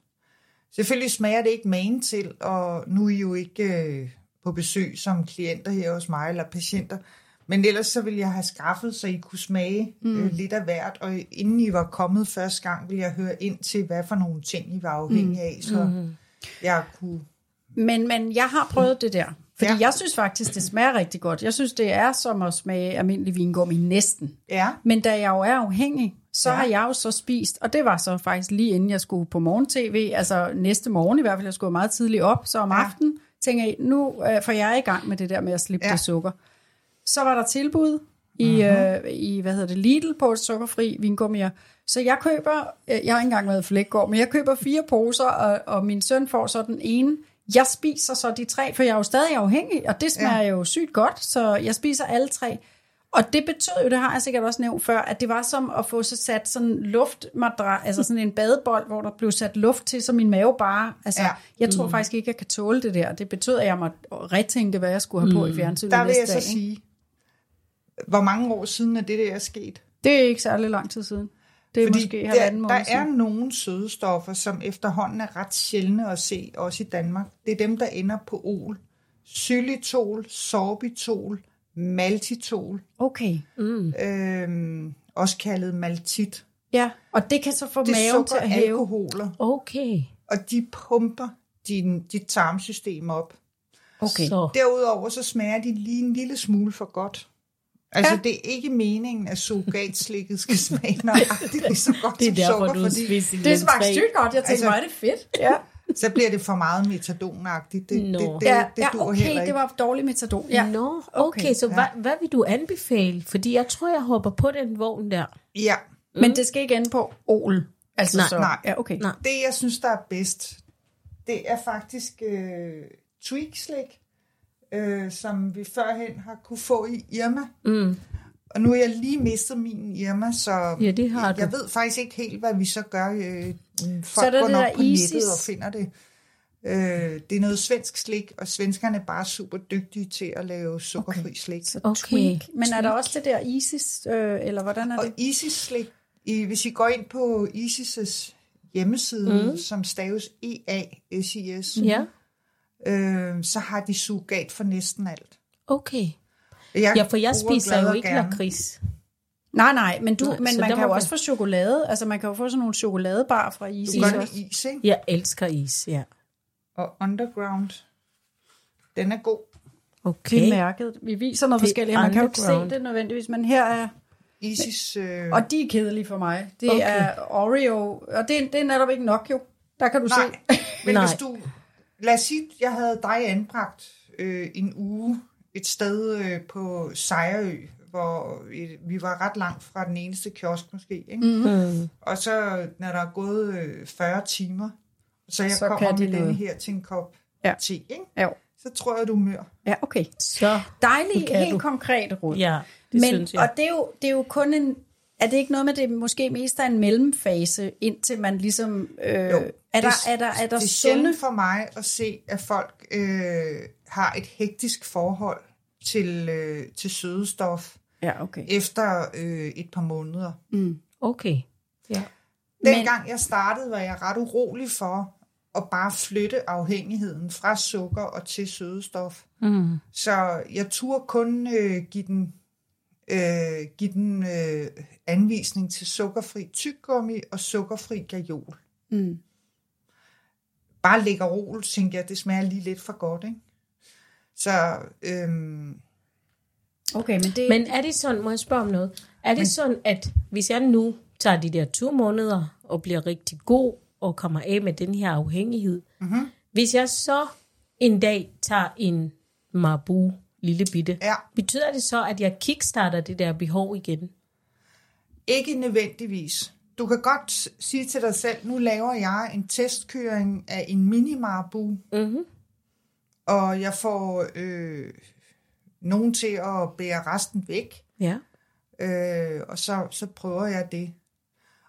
Speaker 3: Selvfølgelig smager det ikke magen til, og nu er I jo ikke øh, på besøg som klienter her hos mig, eller patienter, men ellers så ville jeg have skaffet, så I kunne smage mm. øh, lidt af hvert, og inden I var kommet første gang, ville jeg høre ind til, hvad for nogle ting I var afhængige af, så mm. jeg kunne...
Speaker 1: Men, men jeg har prøvet det der. Fordi. Ja. jeg synes faktisk, det smager rigtig godt. Jeg synes, det er som at smage almindelig vingummi næsten.
Speaker 3: Ja,
Speaker 1: Men da jeg jo er afhængig, så ja. Har jeg jo så spist, og det var så faktisk lige inden jeg skulle på morgen-tv, altså næste morgen i hvert fald, jeg skulle meget tidligt op, så om
Speaker 3: ja.
Speaker 1: Aftenen tænker jeg, nu øh, for jeg er i gang med det der med at slippe ja. Det sukker. Så var der tilbud i,
Speaker 3: Mhm.
Speaker 1: øh, i hvad hedder det, Lidl på sukkerfri vingummier. Så jeg køber, øh, jeg har ikke engang været i Flækgaard, men jeg køber fire poser, og, og min søn får så den ene. Jeg spiser så de tre, for jeg er jo stadig afhængig, og det smager ja. jo sygt godt, så jeg spiser alle tre. Og det betød jo, det har jeg sikkert også nævnt før, at det var som at få så sat sådan en luftmadra, altså sådan en badebold, hvor der blev sat luft til, så min mave bare, altså ja. Jeg tror faktisk ikke, jeg kan tåle det der. Det betød, at jeg måtte retænke, hvad jeg skulle have på i fjernsynet
Speaker 3: der vil
Speaker 1: næste
Speaker 3: jeg så
Speaker 1: dag. ikke?
Speaker 3: sige, Hvor mange år siden er det der er sket?
Speaker 1: Det er ikke særlig lang tid siden. Det er
Speaker 3: Fordi
Speaker 1: måske
Speaker 3: der,
Speaker 1: halvanden
Speaker 3: der
Speaker 1: måned
Speaker 3: er nogle sødestoffer, som efterhånden er ret sjældne at se, også i Danmark. Det er dem, der ender på ol. Xylitol, sorbitol, maltitol,
Speaker 1: Okay,
Speaker 3: øhm, også kaldet maltit.
Speaker 1: ja. Og det kan så få
Speaker 3: Det
Speaker 1: maven til at hæve.
Speaker 3: alkoholer,
Speaker 2: Okay.
Speaker 3: og de pumper din, dit tarmsystem op.
Speaker 1: Okay.
Speaker 2: Så,
Speaker 3: Derudover så smager de lige en lille smule for godt. Altså,
Speaker 1: Ja.
Speaker 3: det er ikke meningen, at surrogatslikket skal smage nøjagtigt lige så godt
Speaker 2: det er
Speaker 3: som
Speaker 2: derfor,
Speaker 3: sukker,
Speaker 2: du
Speaker 3: fordi
Speaker 1: Det smagte sygt godt. Jeg tænkte,
Speaker 3: Altså-
Speaker 1: hvor er det fedt. Ja,
Speaker 3: så bliver det for meget metadonagtigt. Det,
Speaker 2: Nå.
Speaker 3: det, det,
Speaker 1: ja,
Speaker 3: det
Speaker 1: ja okay,
Speaker 3: ikke.
Speaker 1: det var dårlig metadon. Ja.
Speaker 2: Nå, okay, okay så
Speaker 3: ja.
Speaker 2: hvad, hvad vil du anbefale? Fordi jeg tror, jeg hopper på den vogn der.
Speaker 3: Ja,
Speaker 1: Men det skal ikke ende på ol. Altså
Speaker 2: Nej.
Speaker 1: så,
Speaker 3: Nej.
Speaker 1: Ja, okay.
Speaker 2: Nej.
Speaker 3: det jeg synes, der er bedst, det er faktisk øh, tweakslik, øh, som vi førhen har kunne få i Irma.
Speaker 2: Mm.
Speaker 3: Og nu har jeg lige mistet min Irma, så
Speaker 2: Ja, det har
Speaker 3: jeg, jeg ved faktisk ikke helt, hvad vi så gør. Øh, folk
Speaker 1: Så er der
Speaker 3: går
Speaker 1: det
Speaker 3: nok
Speaker 1: der
Speaker 3: på
Speaker 1: Isis.
Speaker 3: nettet og finder det. Øh, det er noget svensk slik, og svenskerne er bare super dygtige til at lave sukkerfri okay. slik.
Speaker 1: Så
Speaker 2: Okay.
Speaker 1: tweak. Men er der også det der ISIS, øh, eller hvordan er
Speaker 3: Og
Speaker 1: det?
Speaker 3: Isis-slik, i, hvis I går ind på Isis' hjemmeside, mm. som staves E E-A-S-I-S,
Speaker 2: Ja,
Speaker 3: øh, så har de sugat for næsten alt.
Speaker 2: okay.
Speaker 3: Jeg
Speaker 2: Ja, for jeg spiser jo
Speaker 3: og
Speaker 2: ikke lakrids.
Speaker 1: Nej, nej, men, du,
Speaker 2: Nej,
Speaker 1: men man kan jo også
Speaker 2: du-
Speaker 1: få chokolade. Altså man kan jo få sådan nogle chokoladebar fra
Speaker 3: Du det
Speaker 1: også.
Speaker 3: med is, ikke?
Speaker 2: Jeg elsker is, ja.
Speaker 3: Og Underground, den er god.
Speaker 1: Det
Speaker 2: Okay.
Speaker 1: er mærket. Vi viser noget
Speaker 2: Det
Speaker 1: forskelligt. Man kan jo ikke se det nødvendigvis, men her er...
Speaker 3: Isis, øh,
Speaker 1: Og de er kedelige for mig. Det
Speaker 2: Okay.
Speaker 1: er Oreo, og det, er- det er netop ikke nok jo. Der kan du
Speaker 3: nej,
Speaker 1: se.
Speaker 3: men
Speaker 2: Nej.
Speaker 3: hvis du, lad os sige, jeg havde dig anbragt øh, en uge et sted øh, på Sejrø, hvor vi, vi var ret langt fra den eneste kiosk måske, ikke?
Speaker 2: Mm.
Speaker 3: Og så, når der er gået øh, 40 timer, så jeg
Speaker 1: Så
Speaker 3: kommer
Speaker 1: de
Speaker 3: med den her til en kop
Speaker 1: Ja.
Speaker 3: te, ikke?
Speaker 1: Jo.
Speaker 3: så tror jeg, du mør.
Speaker 1: Ja, okay.
Speaker 2: Så,
Speaker 1: Dejlig,
Speaker 2: kan
Speaker 1: helt
Speaker 2: du.
Speaker 1: konkret råd.
Speaker 2: ja, det
Speaker 1: Men,
Speaker 2: synes jeg.
Speaker 1: Og det er, jo, det er jo kun en... Er det ikke noget med, det måske mest er en mellemfase, indtil man ligesom... Øh,
Speaker 3: Jo,
Speaker 1: er, der,
Speaker 3: det,
Speaker 1: er der, er der
Speaker 3: det er
Speaker 1: sunde...
Speaker 3: for mig at se, at folk øh, har et hektisk forhold til, øh, til sødestof
Speaker 1: Ja, okay.
Speaker 3: efter øh, et par måneder.
Speaker 2: Okay. Ja.
Speaker 3: Dengang jeg startede, var jeg ret urolig for at bare flytte afhængigheden fra sukker og til sødestof.
Speaker 2: Mm.
Speaker 3: Så jeg turde kun øh, give den, øh, give den øh, anvisning til sukkerfri tyggegummi og sukkerfri gajol.
Speaker 1: Mm.
Speaker 3: Bare læggerol, tænker jeg, det smager lige lidt for godt, ikke? Så øhm,
Speaker 1: Okay, men det...
Speaker 2: Men er det sådan, må jeg spørge om noget? Er det sådan, at hvis jeg nu tager de der to måneder og bliver rigtig god og kommer af med den her afhængighed, mm-hmm. hvis jeg så en dag tager en Marbu lille bitte,
Speaker 3: Ja.
Speaker 2: betyder det så, at jeg kickstarter det der behov igen?
Speaker 3: ikke nødvendigvis. Du kan godt sige til dig selv, nu laver jeg en testkøring af en mini Marabou,
Speaker 2: Mm-hmm.
Speaker 3: og jeg får øh, nogen til at bære resten væk,
Speaker 2: Ja.
Speaker 3: øh, og så, så prøver jeg det.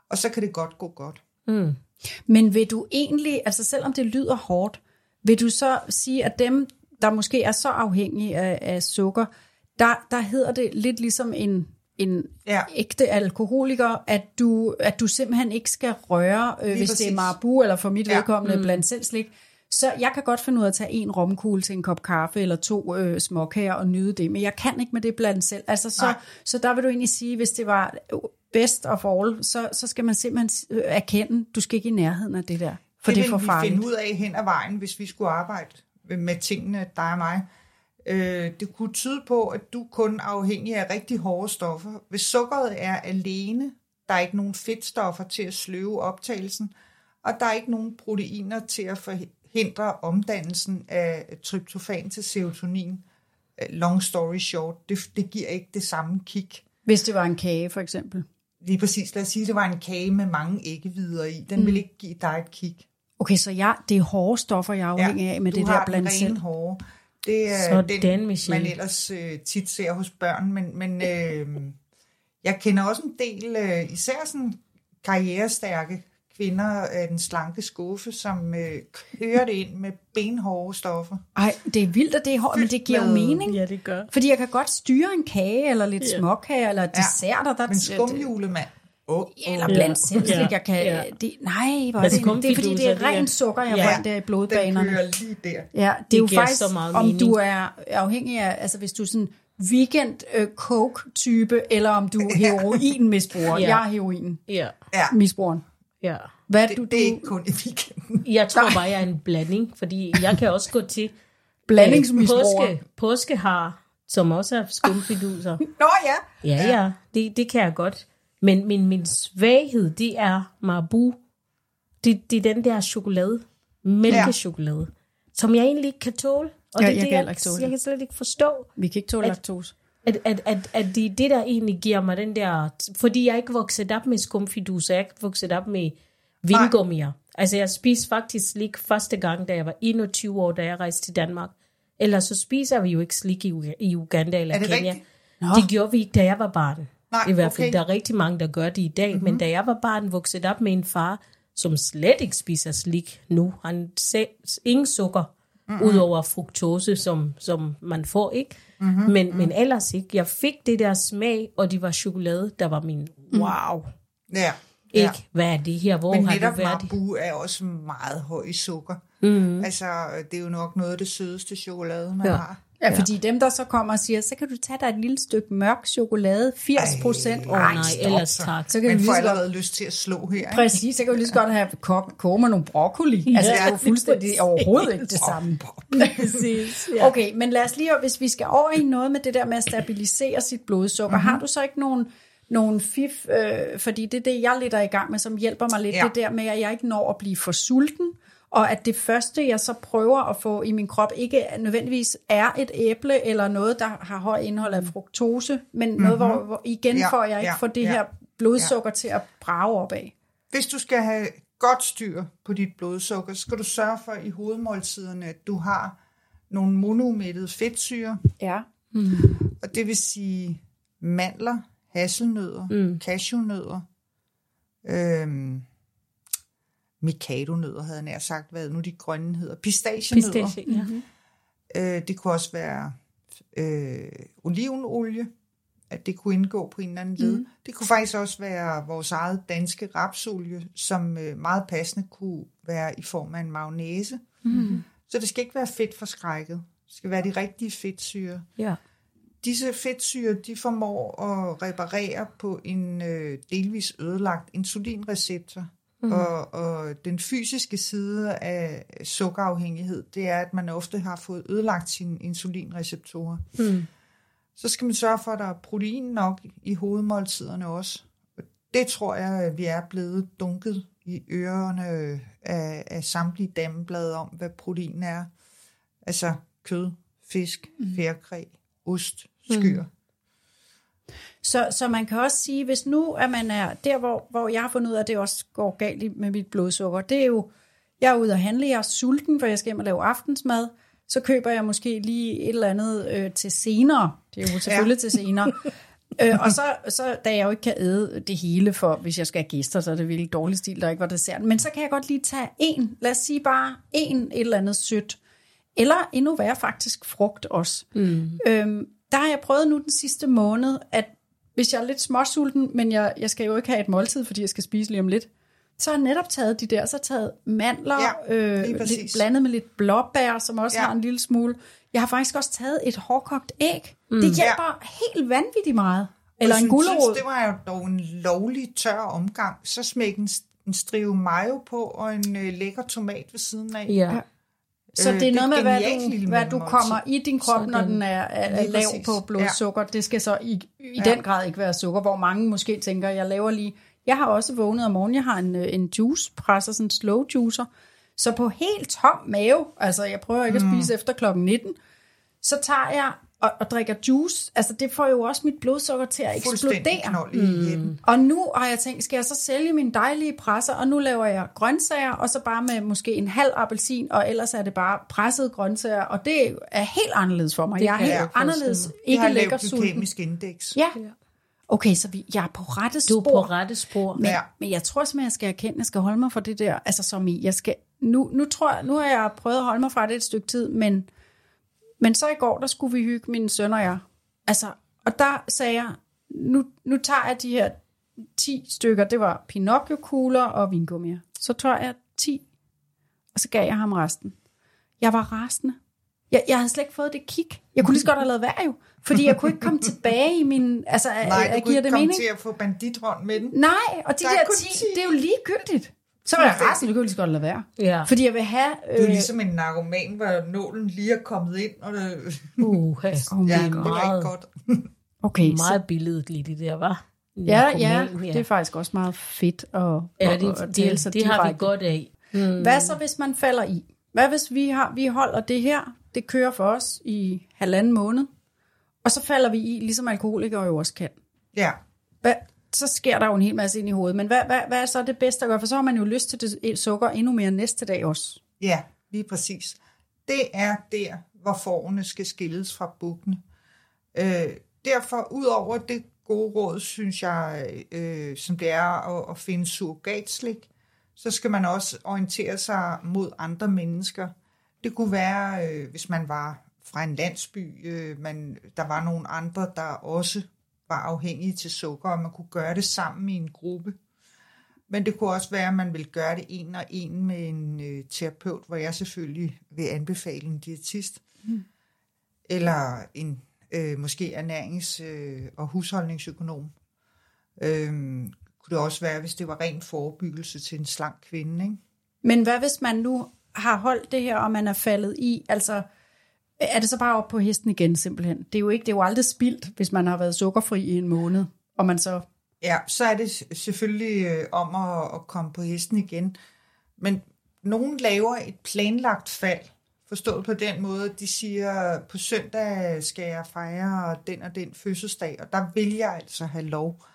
Speaker 3: Og så kan det godt gå godt.
Speaker 2: Mm.
Speaker 1: Men vil du egentlig, altså selvom det lyder hårdt, vil du så sige, at dem, der måske er så afhængige af, af sukker, der, der hedder det lidt ligesom en, en
Speaker 3: Ja.
Speaker 1: ægte alkoholiker, at du, at du simpelthen ikke skal røre, øh, hvis det er
Speaker 3: præcis.
Speaker 1: Marabu, eller for mit
Speaker 3: ja.
Speaker 1: vedkommende mm. blandt selv slik. Så jeg kan godt finde ud af at tage en romkugle til en kop kaffe, eller to øh, småkager og nyde det, men jeg kan ikke med det blandt selv. Altså, så,
Speaker 3: Nej.
Speaker 1: så der vil du egentlig sige, hvis det var best of all, så, så skal man simpelthen øh, erkende, du skal ikke i nærheden af det der, for det, det er for
Speaker 3: vil vi
Speaker 1: farligt.
Speaker 3: finde ud af hen ad vejen, hvis vi skulle arbejde med tingene, dig og mig. Øh, det kunne tyde på, at du kun er afhængig af rigtig hårde stoffer. Hvis sukkeret er alene, der er ikke nogen fedtstoffer til at sløve optagelsen, og der er ikke nogen proteiner til at forhindre omdannelsen af tryptofan til serotonin. Øh, Long story short, det, det giver ikke det samme kick.
Speaker 1: Hvis det var en kage, for eksempel.
Speaker 3: Lige præcis, lad os sige, at det var en kage med mange æggevidder i. Den mm. vil ikke give dig et kick.
Speaker 1: Okay, så jeg, det er hårde stoffer, jeg er afhængig af med det der blandt selv.
Speaker 3: hårde. Det er
Speaker 2: Sådan,
Speaker 3: den,
Speaker 2: Michelle.
Speaker 3: man ellers øh, tit ser hos børn, men, men øh, jeg kender også en del, øh, især sådan karrierestærke kvinder af den slanke skuffe, som øh, kører det ind med benhårde stoffer.
Speaker 1: Ej, det er vildt, at det er hårdt, men det giver jo mening.
Speaker 2: Ja, det gør.
Speaker 1: Fordi jeg kan godt styre en kage, eller lidt
Speaker 2: Ja.
Speaker 1: småkage, eller desserter. Der,
Speaker 3: Men skumjulemand, oh, oh.
Speaker 1: Eller blandt selv,
Speaker 2: Ja.
Speaker 1: ja. jeg kan...
Speaker 2: Ja.
Speaker 1: Det, nej, hvor er
Speaker 2: Altså,
Speaker 1: det, det er fordi, det er
Speaker 2: det
Speaker 1: rent sukker, jeg
Speaker 2: Ja.
Speaker 1: ja. der i
Speaker 3: den
Speaker 1: blodbanerne.
Speaker 3: kører lige der.
Speaker 1: Ja, det er jo
Speaker 2: giver
Speaker 1: faktisk,
Speaker 2: så meget
Speaker 1: om
Speaker 2: mening.
Speaker 1: du er afhængig af, altså hvis du er sådan weekend øh, coke-type, eller om du er heroinmisbruger.
Speaker 2: Ja.
Speaker 1: Jeg er heroin
Speaker 2: Ja,
Speaker 3: Ja,
Speaker 1: misbrugeren.
Speaker 2: Ja.
Speaker 1: Hvad
Speaker 3: det,
Speaker 1: du,
Speaker 3: det er ikke kun i weekenden.
Speaker 2: Jeg tror bare, jeg er en blanding, fordi jeg kan også gå til
Speaker 1: blandingsmisbruger?
Speaker 2: påske, påskehar, som også er skumfiduser.
Speaker 3: Nå ja.
Speaker 2: Ja, ja, det, det kan jeg godt. Men min, min svaghed, det er Marabu. Det, det er den der chokolade, mælkechokolade, ja. som jeg egentlig ikke kan tåle. Og
Speaker 1: Ja,
Speaker 2: det, er
Speaker 1: jeg
Speaker 2: det,
Speaker 1: kan ikke tåle
Speaker 2: jeg,
Speaker 1: det.
Speaker 2: jeg kan slet ikke forstå,
Speaker 1: Vi kan ikke tåle
Speaker 2: At-
Speaker 1: laktose.
Speaker 2: At, at, at, at det er det, der egentlig giver mig den der... Fordi jeg ikke vokset op med skumfiduser, jeg ikke vokset op med vingummier. Altså, jeg spiste faktisk slik første gang, da jeg var 21 år, da jeg rejste til Danmark. Ellers så spiser vi jo ikke slik i, i Uganda eller
Speaker 3: Er
Speaker 2: Kenya.
Speaker 3: rigtigt?
Speaker 2: Det gjorde vi ikke, da jeg var barn.
Speaker 3: Nej,
Speaker 2: I hvert fald,
Speaker 3: okay.
Speaker 2: der er rigtig mange, der gør det i dag. Mm-hmm. Men da jeg var barn, vokset op med en far, som slet ikke spiser slik nu. Han ser ingen sukker, mm-hmm. udover fruktose, som, som man får, ikke? Mm-hmm. Men, men ellers ikke. Jeg fik det der smag, og det var chokolade, der var min wow.
Speaker 3: Ja.
Speaker 2: Ikke,
Speaker 3: ja.
Speaker 2: hvad er det her? Hvor
Speaker 3: Men
Speaker 2: har
Speaker 3: netop? Marabu er også meget høj i sukker. Mm. Altså, det er jo nok noget af det sødeste chokolade, man
Speaker 2: Ja.
Speaker 3: ja. har.
Speaker 1: Ja, fordi dem, der så kommer og siger, så kan du tage dig et lille stykke mørk chokolade, 80 procent.
Speaker 2: Åh oh, nej, ellers tak.
Speaker 1: Så kan
Speaker 3: Man
Speaker 1: vi
Speaker 3: får
Speaker 1: lige så godt,
Speaker 3: allerede lyst til at slå her. Ikke?
Speaker 1: præcis, så kan vi lige så godt have kok, koge med nogle broccoli. Altså, det er jo fuldstændig overhovedet ikke det samme.
Speaker 2: Præcis, ja.
Speaker 1: Okay, men lad os lige, hvis vi skal over i noget med det der med at stabilisere sit blodsukker, mm-hmm. har du så ikke nogen, nogen fif, øh, fordi det er det, jeg lidt er i gang med, som hjælper mig lidt,
Speaker 3: Ja.
Speaker 1: det der med, at jeg ikke når at blive for sulten, og at det første, jeg så prøver at få i min krop, ikke nødvendigvis er et æble, eller noget, der har høj indhold af fruktose, men mm-hmm. noget, hvor, hvor igen
Speaker 3: Ja,
Speaker 1: får jeg ikke
Speaker 3: ja,
Speaker 1: får det
Speaker 3: ja,
Speaker 1: her blodsukker til at brage opad.
Speaker 3: Hvis du skal have godt styr på dit blodsukker, skal du sørge for i hovedmåltiderne, at du har nogle monomættede fedtsyre,
Speaker 1: Ja.
Speaker 3: og det vil sige mandler, hasselnødder, mm. cashewnødder, øhm, mikadonødder havde jeg nær sagt, hvad nu de grønne hedder, pistachienødder.
Speaker 2: Pistache, ja.
Speaker 3: Øh, det kunne også være øh, olivenolie, at det kunne indgå på en eller anden led. Mm. Det kunne faktisk også være vores eget danske rapsolie, som øh, meget passende kunne være i form af en mayonnaise. Mm. Så det skal ikke være fedt forskrækket. Det skal være de rigtige fedtsyre.
Speaker 2: ja.
Speaker 3: Disse fedtsyre, de formår at reparere på en øh, delvis ødelagt insulinreceptor. Mm. Og, og den fysiske side af sukkerafhængighed, det er, at man ofte har fået ødelagt sine insulinreceptorer. Mm. Så skal man sørge for, at der er protein nok i hovedmåltiderne også. Og det tror jeg, at vi er blevet dunket i ørerne af, af samtlige dameblade om, hvad protein er. Altså kød, fisk, fjerkræ, ost, skyr. Mm.
Speaker 1: Så, så man kan også sige, hvis nu at man er der, hvor, hvor jeg har fundet ud af, at det også går galt med mit blodsukker, det er jo, jeg er ude at handle, jeg er sulten, for jeg skal hjem og lave aftensmad, så køber jeg måske lige et eller andet øh, til senere. Det er jo selvfølgelig ja. til senere. øh, og så, så, da jeg jo ikke kan æde det hele, for hvis jeg skal have gæster, så er det virkelig dårlig stil, der ikke var dessert. Men så kan jeg godt lige tage en, lad os sige bare en et eller andet sødt. Eller endnu værre faktisk frugt også. Mm. Øhm, der har jeg prøvet nu den sidste måned, at hvis jeg er lidt småsulten, men jeg, jeg skal jo ikke have et måltid, fordi jeg skal spise lige om lidt, så har jeg netop taget de der, så har jeg taget mandler,
Speaker 3: Ja,
Speaker 1: øh, lidt blandet med lidt blåbær, som også ja. Har en lille smule. Jeg har faktisk også taget et hårdkogt æg. Mm. Det hjælper ja. helt vanvittigt meget. Eller
Speaker 3: Og
Speaker 1: en gulerod.
Speaker 3: det var jo dog en lovlig tør omgang. Så smæk en, en strive mayo på, og en øh, lækker tomat ved siden af.
Speaker 2: ja.
Speaker 1: Så
Speaker 3: Øh,
Speaker 1: det er noget med, hvad du, hvad du kommer i din krop, når
Speaker 2: Sådan.
Speaker 1: den er, er, lav
Speaker 3: præcis.
Speaker 1: på blodsukker. Det skal så i, i den grad ikke være sukker, hvor mange måske tænker, jeg laver lige... Jeg har også vågnet om morgenen, jeg har en, øh, en juicepresser, sådan en slow juicer. Så på helt tom mave, altså jeg prøver ikke at spise efter klokken 19, så tager jeg og, og drikker juice. Altså det får jo også mit blodsukker til at eksplodere.
Speaker 3: knold i hætten.
Speaker 1: Og nu har jeg tænkt, skal jeg så sælge min dejlige presser, og nu laver jeg grøntsager, og så bare med måske en halv appelsin, og ellers er det bare presset grøntsager, og det er helt anderledes for mig.
Speaker 2: Det
Speaker 1: jeg er helt
Speaker 2: jeg
Speaker 1: anderledes, ikke lækker
Speaker 3: lavt
Speaker 1: sulten.
Speaker 3: glykemisk indeks.
Speaker 1: Ja, Okay, så vi, jeg er på rette
Speaker 2: Du
Speaker 1: spor.
Speaker 2: er på rette spor.
Speaker 1: Men,
Speaker 3: Ja.
Speaker 1: ja. men jeg tror simpelthen, jeg skal erkende, at jeg skal holde mig fra det der. Altså som i, jeg skal, nu, nu tror jeg, nu har jeg prøvet at holde mig fra det et stykke tid, men, men så i går, der skulle vi hygge mine sønner og jeg. Altså, og der sagde jeg, nu, nu tager jeg de her 10 stykker, det var Pinocchio-kugler og vingummier. Så tager jeg 10, og så gav jeg ham resten. Jeg var rasende. Jeg, jeg havde slet ikke fået det kig. Jeg kunne lige så godt have lavet værd jo, fordi jeg kunne ikke komme tilbage i min... Altså,
Speaker 3: Nej,
Speaker 1: jeg,
Speaker 3: du
Speaker 1: jeg
Speaker 3: kunne
Speaker 1: giver
Speaker 3: ikke
Speaker 1: det
Speaker 3: komme
Speaker 1: mening?
Speaker 3: til at få banditrånd med den.
Speaker 1: Nej, og de
Speaker 3: Der er
Speaker 1: der
Speaker 3: kun
Speaker 1: 10,
Speaker 3: 10.
Speaker 1: det er jo ligegyldigt. Så var jeg rasende, det lige så godt lade være.
Speaker 2: Ja.
Speaker 1: Fordi jeg vil have...
Speaker 3: Du er
Speaker 1: Øh,
Speaker 3: ligesom en narkoman, hvor nålen lige er kommet ind. Og det,
Speaker 2: Uh,
Speaker 1: oh
Speaker 3: ja,
Speaker 1: God.
Speaker 3: det var ikke godt.
Speaker 1: Okay, så,
Speaker 2: meget billedet lige det der, var.
Speaker 1: ja, ja, det er faktisk også meget fedt at,
Speaker 2: ja,
Speaker 1: at,
Speaker 2: det,
Speaker 1: at
Speaker 2: det,
Speaker 1: dele
Speaker 2: det,
Speaker 1: sig
Speaker 2: det har vi godt af. Mm.
Speaker 1: Hvad så, hvis man falder i? Hvad hvis vi, har, vi holder det her, det kører for os i halvanden måned, og så falder vi i, ligesom alkoholikere jo også kan.
Speaker 3: Ja,
Speaker 1: Hvad, så sker der jo en hel masse ind i hovedet. Men hvad, hvad, hvad er så det bedste at gøre? For så har man jo lyst til det sukker endnu mere næste dag også.
Speaker 3: ja, lige præcis. Det er der, hvor forerne skal skilles fra bukkene. Øh, derfor, ud over det gode råd, synes jeg, øh, som det er at, at finde surrogatslik, så skal man også orientere sig mod andre mennesker. Det kunne være, øh, hvis man var fra en landsby, øh, man, der var nogle andre, der også var afhængige til sukker, og man kunne gøre det sammen i en gruppe. Men det kunne også være, at man vil gøre det en og en med en øh, terapeut, hvor jeg selvfølgelig vil anbefale en diætist. Mm. Eller en øh, måske ernærings- øh, og husholdningsøkonom. Øhm, kunne det også være, hvis det var ren forebyggelse til en slank kvinde, ikke?
Speaker 1: Men hvad hvis man nu har holdt det her, og man er faldet i? Altså, er det så bare op på hesten igen simpelthen? Det er jo, ikke, det er jo aldrig spildt, hvis man har været sukkerfri i en måned, og man så...
Speaker 3: Ja, så er det selvfølgelig øh, om at, at komme på hesten igen. Men nogen laver et planlagt fald, forstået på den måde, de siger, på søndag skal jeg fejre den og den fødselsdag, og der vil jeg altså have lov.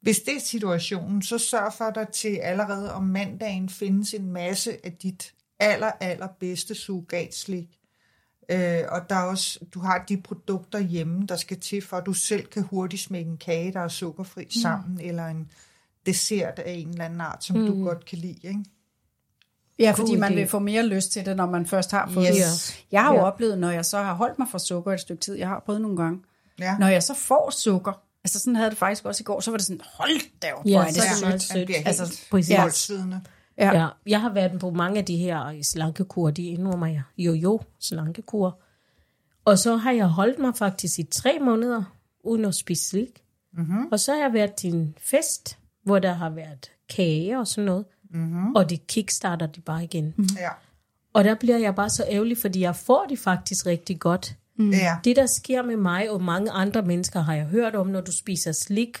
Speaker 3: Hvis det er situationen, så sørg for dig til allerede om mandagen findes en masse af dit aller, aller bedste surrogatslik. Øh, og der er også, du har de produkter hjemme, der skal til, for at du selv kan hurtigt smække en kage, der er sukkerfri mm. sammen, eller en dessert af en eller anden art, som mm. du godt kan lide. Ikke?
Speaker 1: Ja, fordi
Speaker 2: God
Speaker 1: man
Speaker 2: idé.
Speaker 1: vil få mere lyst til det, når man først har fået
Speaker 3: Yes.
Speaker 1: det. Jeg har jo
Speaker 2: Ja.
Speaker 1: oplevet, når jeg så har holdt mig for sukker et stykke tid, jeg har prøvet nogle gange,
Speaker 3: Ja.
Speaker 1: når jeg så får sukker, altså sådan havde det faktisk også i går, så var det sådan, hold da op,
Speaker 2: Ja,
Speaker 1: hvor er det
Speaker 2: så er det
Speaker 1: sødt.
Speaker 3: bliver helt
Speaker 1: Altså,
Speaker 3: altså,
Speaker 2: præcis.
Speaker 3: ja.
Speaker 1: Ja.
Speaker 2: Ja, jeg har været på mange af de her slankekur, de indrømmer jeg. Jo-jo, slankekur. Og så har jeg holdt mig faktisk i tre måneder, uden at spise slik. Mm-hmm. Og så har jeg været til en fest, hvor der har været kage og sådan noget. Mm-hmm. Og det kickstarter de bare igen. Mm-hmm.
Speaker 3: Ja.
Speaker 2: Og der bliver jeg bare så ærgerlig, fordi jeg får det faktisk rigtig godt.
Speaker 3: Mm. ja.
Speaker 2: Det, der sker med mig og mange andre mennesker, har jeg hørt om, når du spiser slik,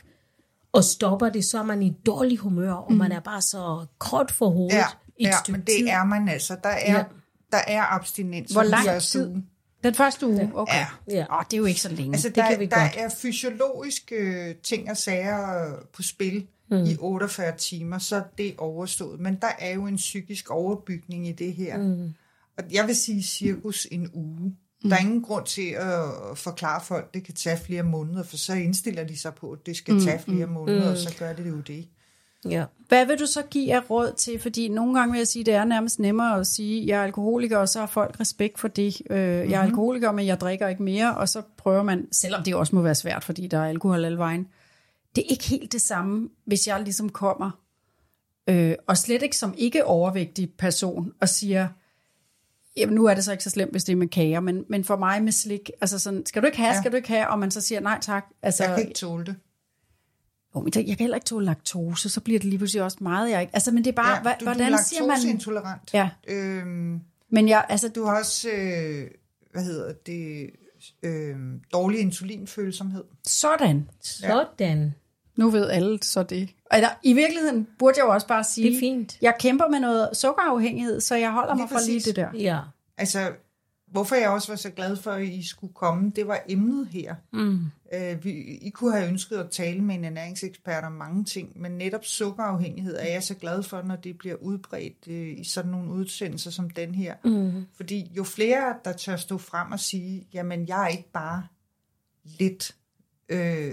Speaker 2: og stopper det, så er man i dårlig humør, og man er bare så kort for hovedet
Speaker 3: Ja,
Speaker 2: i et
Speaker 3: ja men det
Speaker 2: tid.
Speaker 3: er man altså. Der er,
Speaker 2: Ja.
Speaker 3: der er abstinens.
Speaker 1: Hvor
Speaker 3: den
Speaker 1: lang
Speaker 3: første
Speaker 1: tid?
Speaker 3: uge.
Speaker 1: Den første uge, okay.
Speaker 3: Ja.
Speaker 2: Ja.
Speaker 1: Åh, det er jo ikke så længe.
Speaker 3: Altså,
Speaker 2: Det
Speaker 3: der,
Speaker 2: kan vi
Speaker 3: der
Speaker 2: godt.
Speaker 3: er fysiologiske øh, ting og sager på spil mm. i 48 timer, så er det overstået. Men der er jo en psykisk overbygning i det her. Mm. Og jeg vil sige cirkus en uge. Mm. Der er ingen grund til at forklare folk, at det kan tage flere måneder, for så indstiller de sig på, at det skal tage flere måneder, og så gør det jo det.
Speaker 2: Ja.
Speaker 1: Hvad vil du så give af råd til? Fordi nogle gange vil jeg sige, at det er nærmest nemmere at sige, at jeg er alkoholiker, og så har folk respekt for det. Øh, Jeg er
Speaker 3: Mhm.
Speaker 1: alkoholiker, men jeg drikker ikke mere, og så prøver man, selvom det også må være svært, fordi der er alkohol alle vejen. Det er ikke helt det samme, hvis jeg ligesom kommer, øh, og slet ikke som ikke overvægtig person, og siger, jamen nu er det så ikke så slemt, hvis det er med kager, men, men for mig med slik, altså sådan, skal du ikke have, ja.
Speaker 3: Ja.
Speaker 1: skal du ikke have, og man så siger nej tak. Altså,
Speaker 3: Jeg kan ikke tåle det.
Speaker 1: jo, men jeg kan heller ikke tåle laktose, så bliver det lige pludselig også meget, jeg ikke. Altså, men det er bare, ja,
Speaker 3: du,
Speaker 1: hvordan
Speaker 3: du er
Speaker 1: siger man...
Speaker 3: laktoseintolerant.
Speaker 1: Ja.
Speaker 3: Øhm,
Speaker 1: Men jeg, altså,
Speaker 3: du har også, øh, hvad hedder det, øh, dårlig insulinfølsomhed.
Speaker 1: sådan.
Speaker 2: Sådan.
Speaker 1: Nu ved alle så det. Eller, I virkeligheden burde jeg jo også bare sige,
Speaker 2: Det er fint.
Speaker 1: jeg kæmper med noget sukkerafhængighed, så jeg holder
Speaker 3: Lige
Speaker 1: mig fra lige det der.
Speaker 2: Ja.
Speaker 3: Altså, hvorfor jeg også var så glad for, at I skulle komme, det var emnet her. Mm. Øh, vi, I kunne have ønsket at tale med en ernæringsekspert om mange ting, men netop sukkerafhængighed er jeg så glad for, når det bliver udbredt øh, i sådan nogle udsendelser som den her. Mm. Fordi jo flere, der tør stå frem og sige, jamen jeg er ikke bare lidt øh,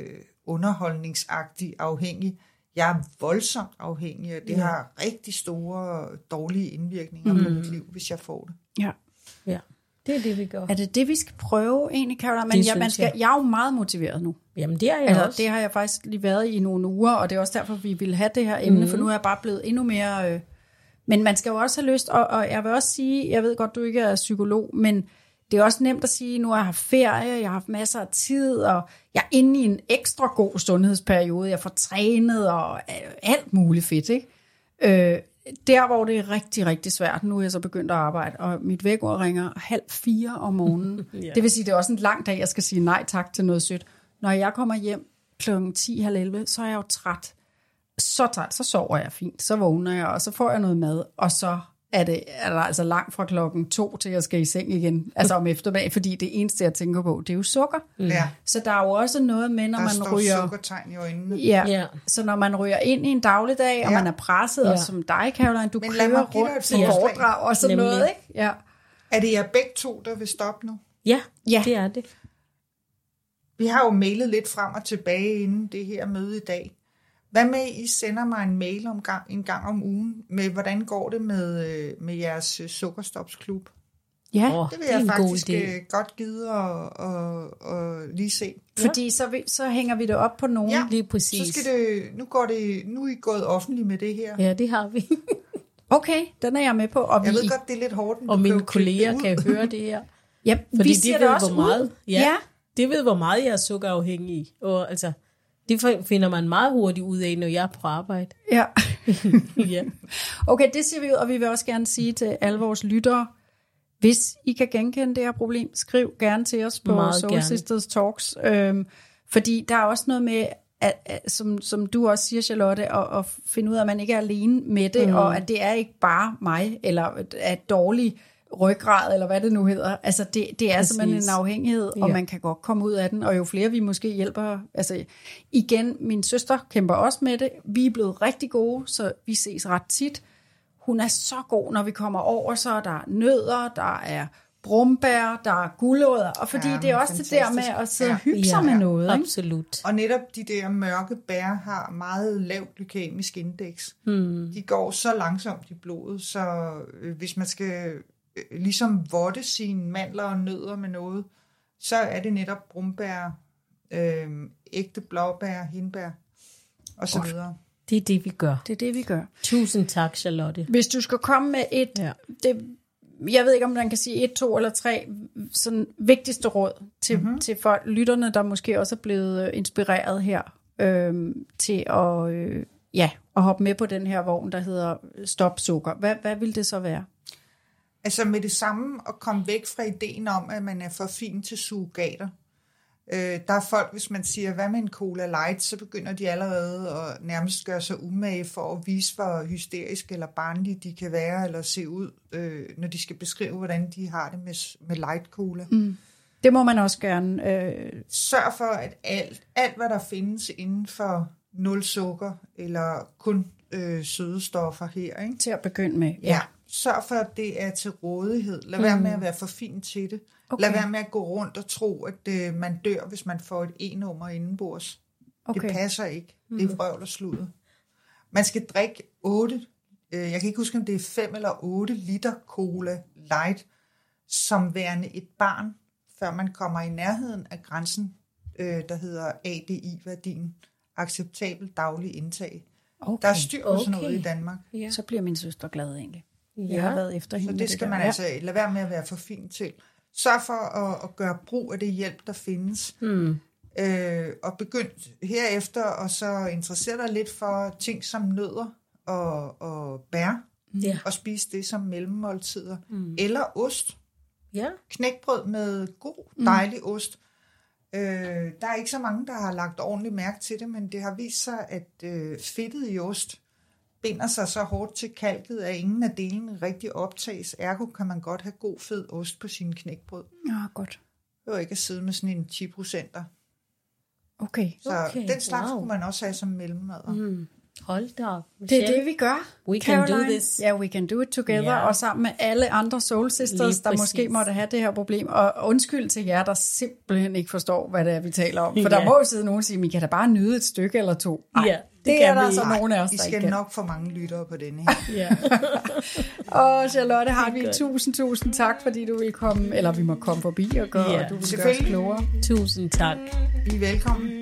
Speaker 3: underholdningsagtig afhængig. Jeg er voldsomt afhængig, og det ja. har rigtig store dårlige indvirkninger mm. på mit liv, hvis jeg får det.
Speaker 1: Ja.
Speaker 2: Ja, det er det, vi gør.
Speaker 1: Er det det, vi skal prøve egentlig, Caroline? Men
Speaker 2: Det
Speaker 1: jeg, man skal,
Speaker 2: jeg.
Speaker 1: jeg er jo meget motiveret nu.
Speaker 2: Jamen, det er jeg
Speaker 1: Eller,
Speaker 2: også.
Speaker 1: det har jeg faktisk lige været i nogle uger, og det er også derfor, vi ville have det her emne, mm. for nu er jeg bare blevet endnu mere... Øh, men man skal jo også have lyst, og, og jeg vil også sige, jeg ved godt, du ikke er psykolog, men det er også nemt at sige, nu har jeg haft ferie, jeg har haft masser af tid, og jeg er inde i en ekstra god sundhedsperiode, jeg får trænet og øh, alt muligt fedt, ikke? Øh, der, hvor det er rigtig, rigtig svært, nu er jeg så begyndt at arbejde, og mit vækord ringer halv fire om morgenen. ja. Det vil sige, det er også en lang dag, jeg skal sige nej tak til noget sødt. Når jeg kommer hjem klokken 10, halv 11, så er jeg jo træt. Så træt, så sover jeg fint, så vågner jeg, og så får jeg noget mad, og så er det er der altså langt fra klokken to, til jeg skal i seng igen, altså om eftermiddag, fordi det eneste, jeg tænker på, det er jo sukker.
Speaker 3: Mm. Ja,
Speaker 1: Så der er jo også noget med, når
Speaker 3: der
Speaker 1: man
Speaker 3: står
Speaker 1: ryger...
Speaker 3: sukkertegn i øjnene.
Speaker 1: Ja.
Speaker 2: Ja.
Speaker 1: så når man ryger ind i en dagligdag, og
Speaker 3: Ja.
Speaker 1: man er presset,
Speaker 2: Ja.
Speaker 1: og som dig, Caroline, du
Speaker 3: Men
Speaker 1: kører rundt til foredrag og sådan
Speaker 2: Nemlig.
Speaker 1: noget, ikke? Ja.
Speaker 3: Er det jer begge to, der vil stoppe nu?
Speaker 2: Ja,
Speaker 1: Ja.
Speaker 2: det er det.
Speaker 3: Vi har jo mailet lidt frem og tilbage inden det her møde i dag. Hvad med, I sender mig en mail om gang, en gang om ugen med, hvordan går det med, øh, med jeres øh, sukkerstopsklub?
Speaker 1: Ja,
Speaker 3: Det vil
Speaker 2: det er
Speaker 3: jeg faktisk øh, godt gide at, at, at lige se.
Speaker 1: fordi så, vi, så hænger vi det op på nogen.
Speaker 3: Ja.
Speaker 2: Lige
Speaker 3: Så
Speaker 2: præcis.
Speaker 3: skal det, nu, går det, nu er I gået offentligt med det her.
Speaker 2: Ja, det har vi.
Speaker 1: Okay, den er jeg med på. Og,
Speaker 3: Jeg
Speaker 1: vi,
Speaker 3: ved godt, det er lidt hårdt,
Speaker 2: Og mine kolleger kan høre det her.
Speaker 1: ja,
Speaker 2: Fordi
Speaker 1: vi
Speaker 2: de
Speaker 1: siger
Speaker 2: ved,
Speaker 1: det også
Speaker 2: hvor meget,
Speaker 1: ud.
Speaker 2: ja,
Speaker 1: ja.
Speaker 2: de ved, hvor meget jeg er sukkerafhængig i. Og altså, det finder man meget hurtigt ud af, når jeg er på arbejde.
Speaker 1: ja.
Speaker 2: ja.
Speaker 1: Okay, det siger vi ud, og vi vil også gerne sige til alle vores lyttere, hvis I kan genkende det her problem, skriv gerne til os på
Speaker 2: Meget
Speaker 1: Soul
Speaker 2: gerne.
Speaker 1: Sisters Talks. Øhm, fordi der er også noget med, at, at, som, som du også siger, Charlotte, at, at finde ud af, at man ikke er alene med det, mm. og at det er ikke bare mig, eller er dårlig ryggrad, eller hvad det nu hedder. Altså, det, det er
Speaker 2: Præcis.
Speaker 1: simpelthen en afhængighed, og
Speaker 2: Ja.
Speaker 1: man kan godt komme ud af den, og jo flere vi måske hjælper, altså igen, min søster kæmper også med det, vi er blevet rigtig gode, så vi ses ret tit. Hun er så god, når vi kommer over, så er der nødder, der er brumbær, der er guldåder, og fordi
Speaker 3: Ja,
Speaker 1: ja, det er også det der med
Speaker 3: fantastisk.
Speaker 1: at sidde
Speaker 3: Ja.
Speaker 1: og hygge sig
Speaker 2: Ja,
Speaker 1: med noget. Ikke?
Speaker 2: Absolut.
Speaker 3: Og netop de der mørke bær har meget lavt glykemisk indeks. Mm. De går så langsomt i blodet, så øh, hvis man skal ligesom vodde sine mandler og nødder med noget, så er det netop brumbær, øh, ægte blåbær, hindbær og så videre.
Speaker 2: Det er det, vi gør.
Speaker 1: Det er det, vi gør.
Speaker 2: Tusind tak, Charlotte.
Speaker 1: Hvis du skal komme med et,
Speaker 2: Ja.
Speaker 1: det, jeg ved ikke, om man kan sige et, to eller tre sådan vigtigste råd til, mm-hmm. til folk, lytterne, der måske også er blevet øh, inspireret her øh, til at, øh, ja, at hoppe med på den her vogn, der hedder Stop Sukker. Hvad, hvad vil det så være?
Speaker 3: Altså med det samme at komme væk fra ideen om, at man er for fin til surrogater. Øh, der er folk, hvis man siger, hvad med en Cola Light, så begynder de allerede at nærmest gøre sig umage for at vise, hvor hysteriske eller barnlige de kan være, eller se ud, øh, når de skal beskrive, hvordan de har det med, med light cola. Mm.
Speaker 1: Det må man også gerne. Øh,
Speaker 3: Sørg for, at alt, alt, hvad der findes inden for nul sukker, eller kun øh, søde stoffer her, ikke?
Speaker 1: til at begynde med.
Speaker 3: Ja. Sørg for, at det er til rådighed. Lad mm. være med at være for fin til det. Okay. Lad være med at gå rundt og tro, at øh, man dør, hvis man får et e-nummer indenbords. Okay. Det
Speaker 1: Okay.
Speaker 3: passer ikke. Det er vrøvl og sludder. Man skal drikke 8, øh, jeg kan ikke huske, om det er 5 eller 8 liter cola light, som værende et barn, før man kommer i nærheden af grænsen, øh, der hedder ADI-værdien, acceptabel daglig indtag.
Speaker 1: Okay.
Speaker 3: Der er styr på sådan noget
Speaker 2: Okay.
Speaker 3: i Danmark.
Speaker 2: Ja.
Speaker 1: Så bliver min søster glad egentlig. Ja.
Speaker 2: Ja.
Speaker 1: Jeg har været efter hende
Speaker 3: Så det skal
Speaker 1: der.
Speaker 3: man altså lade være med at være for fin til. Sørg for at, at gøre brug af det hjælp, der findes. Mm. Øh, og begynd herefter og så interessere dig lidt for ting som nødder og, og bær.
Speaker 2: Ja.
Speaker 3: Og spise det som mellemmåltider. Mm. Eller ost.
Speaker 2: Ja.
Speaker 3: Knækbrød med god, dejlig ost. Øh, der er ikke så mange, der har lagt ordentligt mærke til det, men det har vist sig, at øh, fedtet i ost binder sig så hårdt til kalket, at ingen af delene rigtig optages. Ergo kan man godt have god fed ost på sine knækbrød.
Speaker 1: Ja, godt.
Speaker 3: Det var ikke at sidde med sådan en 10 procenter.
Speaker 1: Okay.
Speaker 3: Så
Speaker 2: Okay,
Speaker 3: den slags
Speaker 2: wow.
Speaker 3: kunne man også have som mellemmad. Mm.
Speaker 2: Hold da op.
Speaker 1: Det er det, vi gør.
Speaker 2: We can do
Speaker 1: Caroline.
Speaker 2: this.
Speaker 1: Ja, we can do it together.
Speaker 2: Ja.
Speaker 1: Og sammen med alle andre soul sisters, der måske måtte have det her problem. Og undskyld til jer, der simpelthen ikke forstår, hvad det er, vi taler om. For
Speaker 2: Ja.
Speaker 1: der må jo sidde nogen og sige, I kan da bare nyde et stykke eller to. Ej,
Speaker 2: Ja,
Speaker 1: det,
Speaker 2: det
Speaker 1: er der
Speaker 2: vi
Speaker 1: altså nogen af os,
Speaker 3: I
Speaker 1: der
Speaker 3: skal nok få mange lyttere på denne her.
Speaker 2: Ja.
Speaker 1: Og Charlotte Hartvig, tusind, tusind tak, fordi du vil komme, eller vi må komme forbi og gøre,
Speaker 2: Ja,
Speaker 1: og du vil gøre os klogere.
Speaker 2: Tusind tak.
Speaker 3: I er velkommen.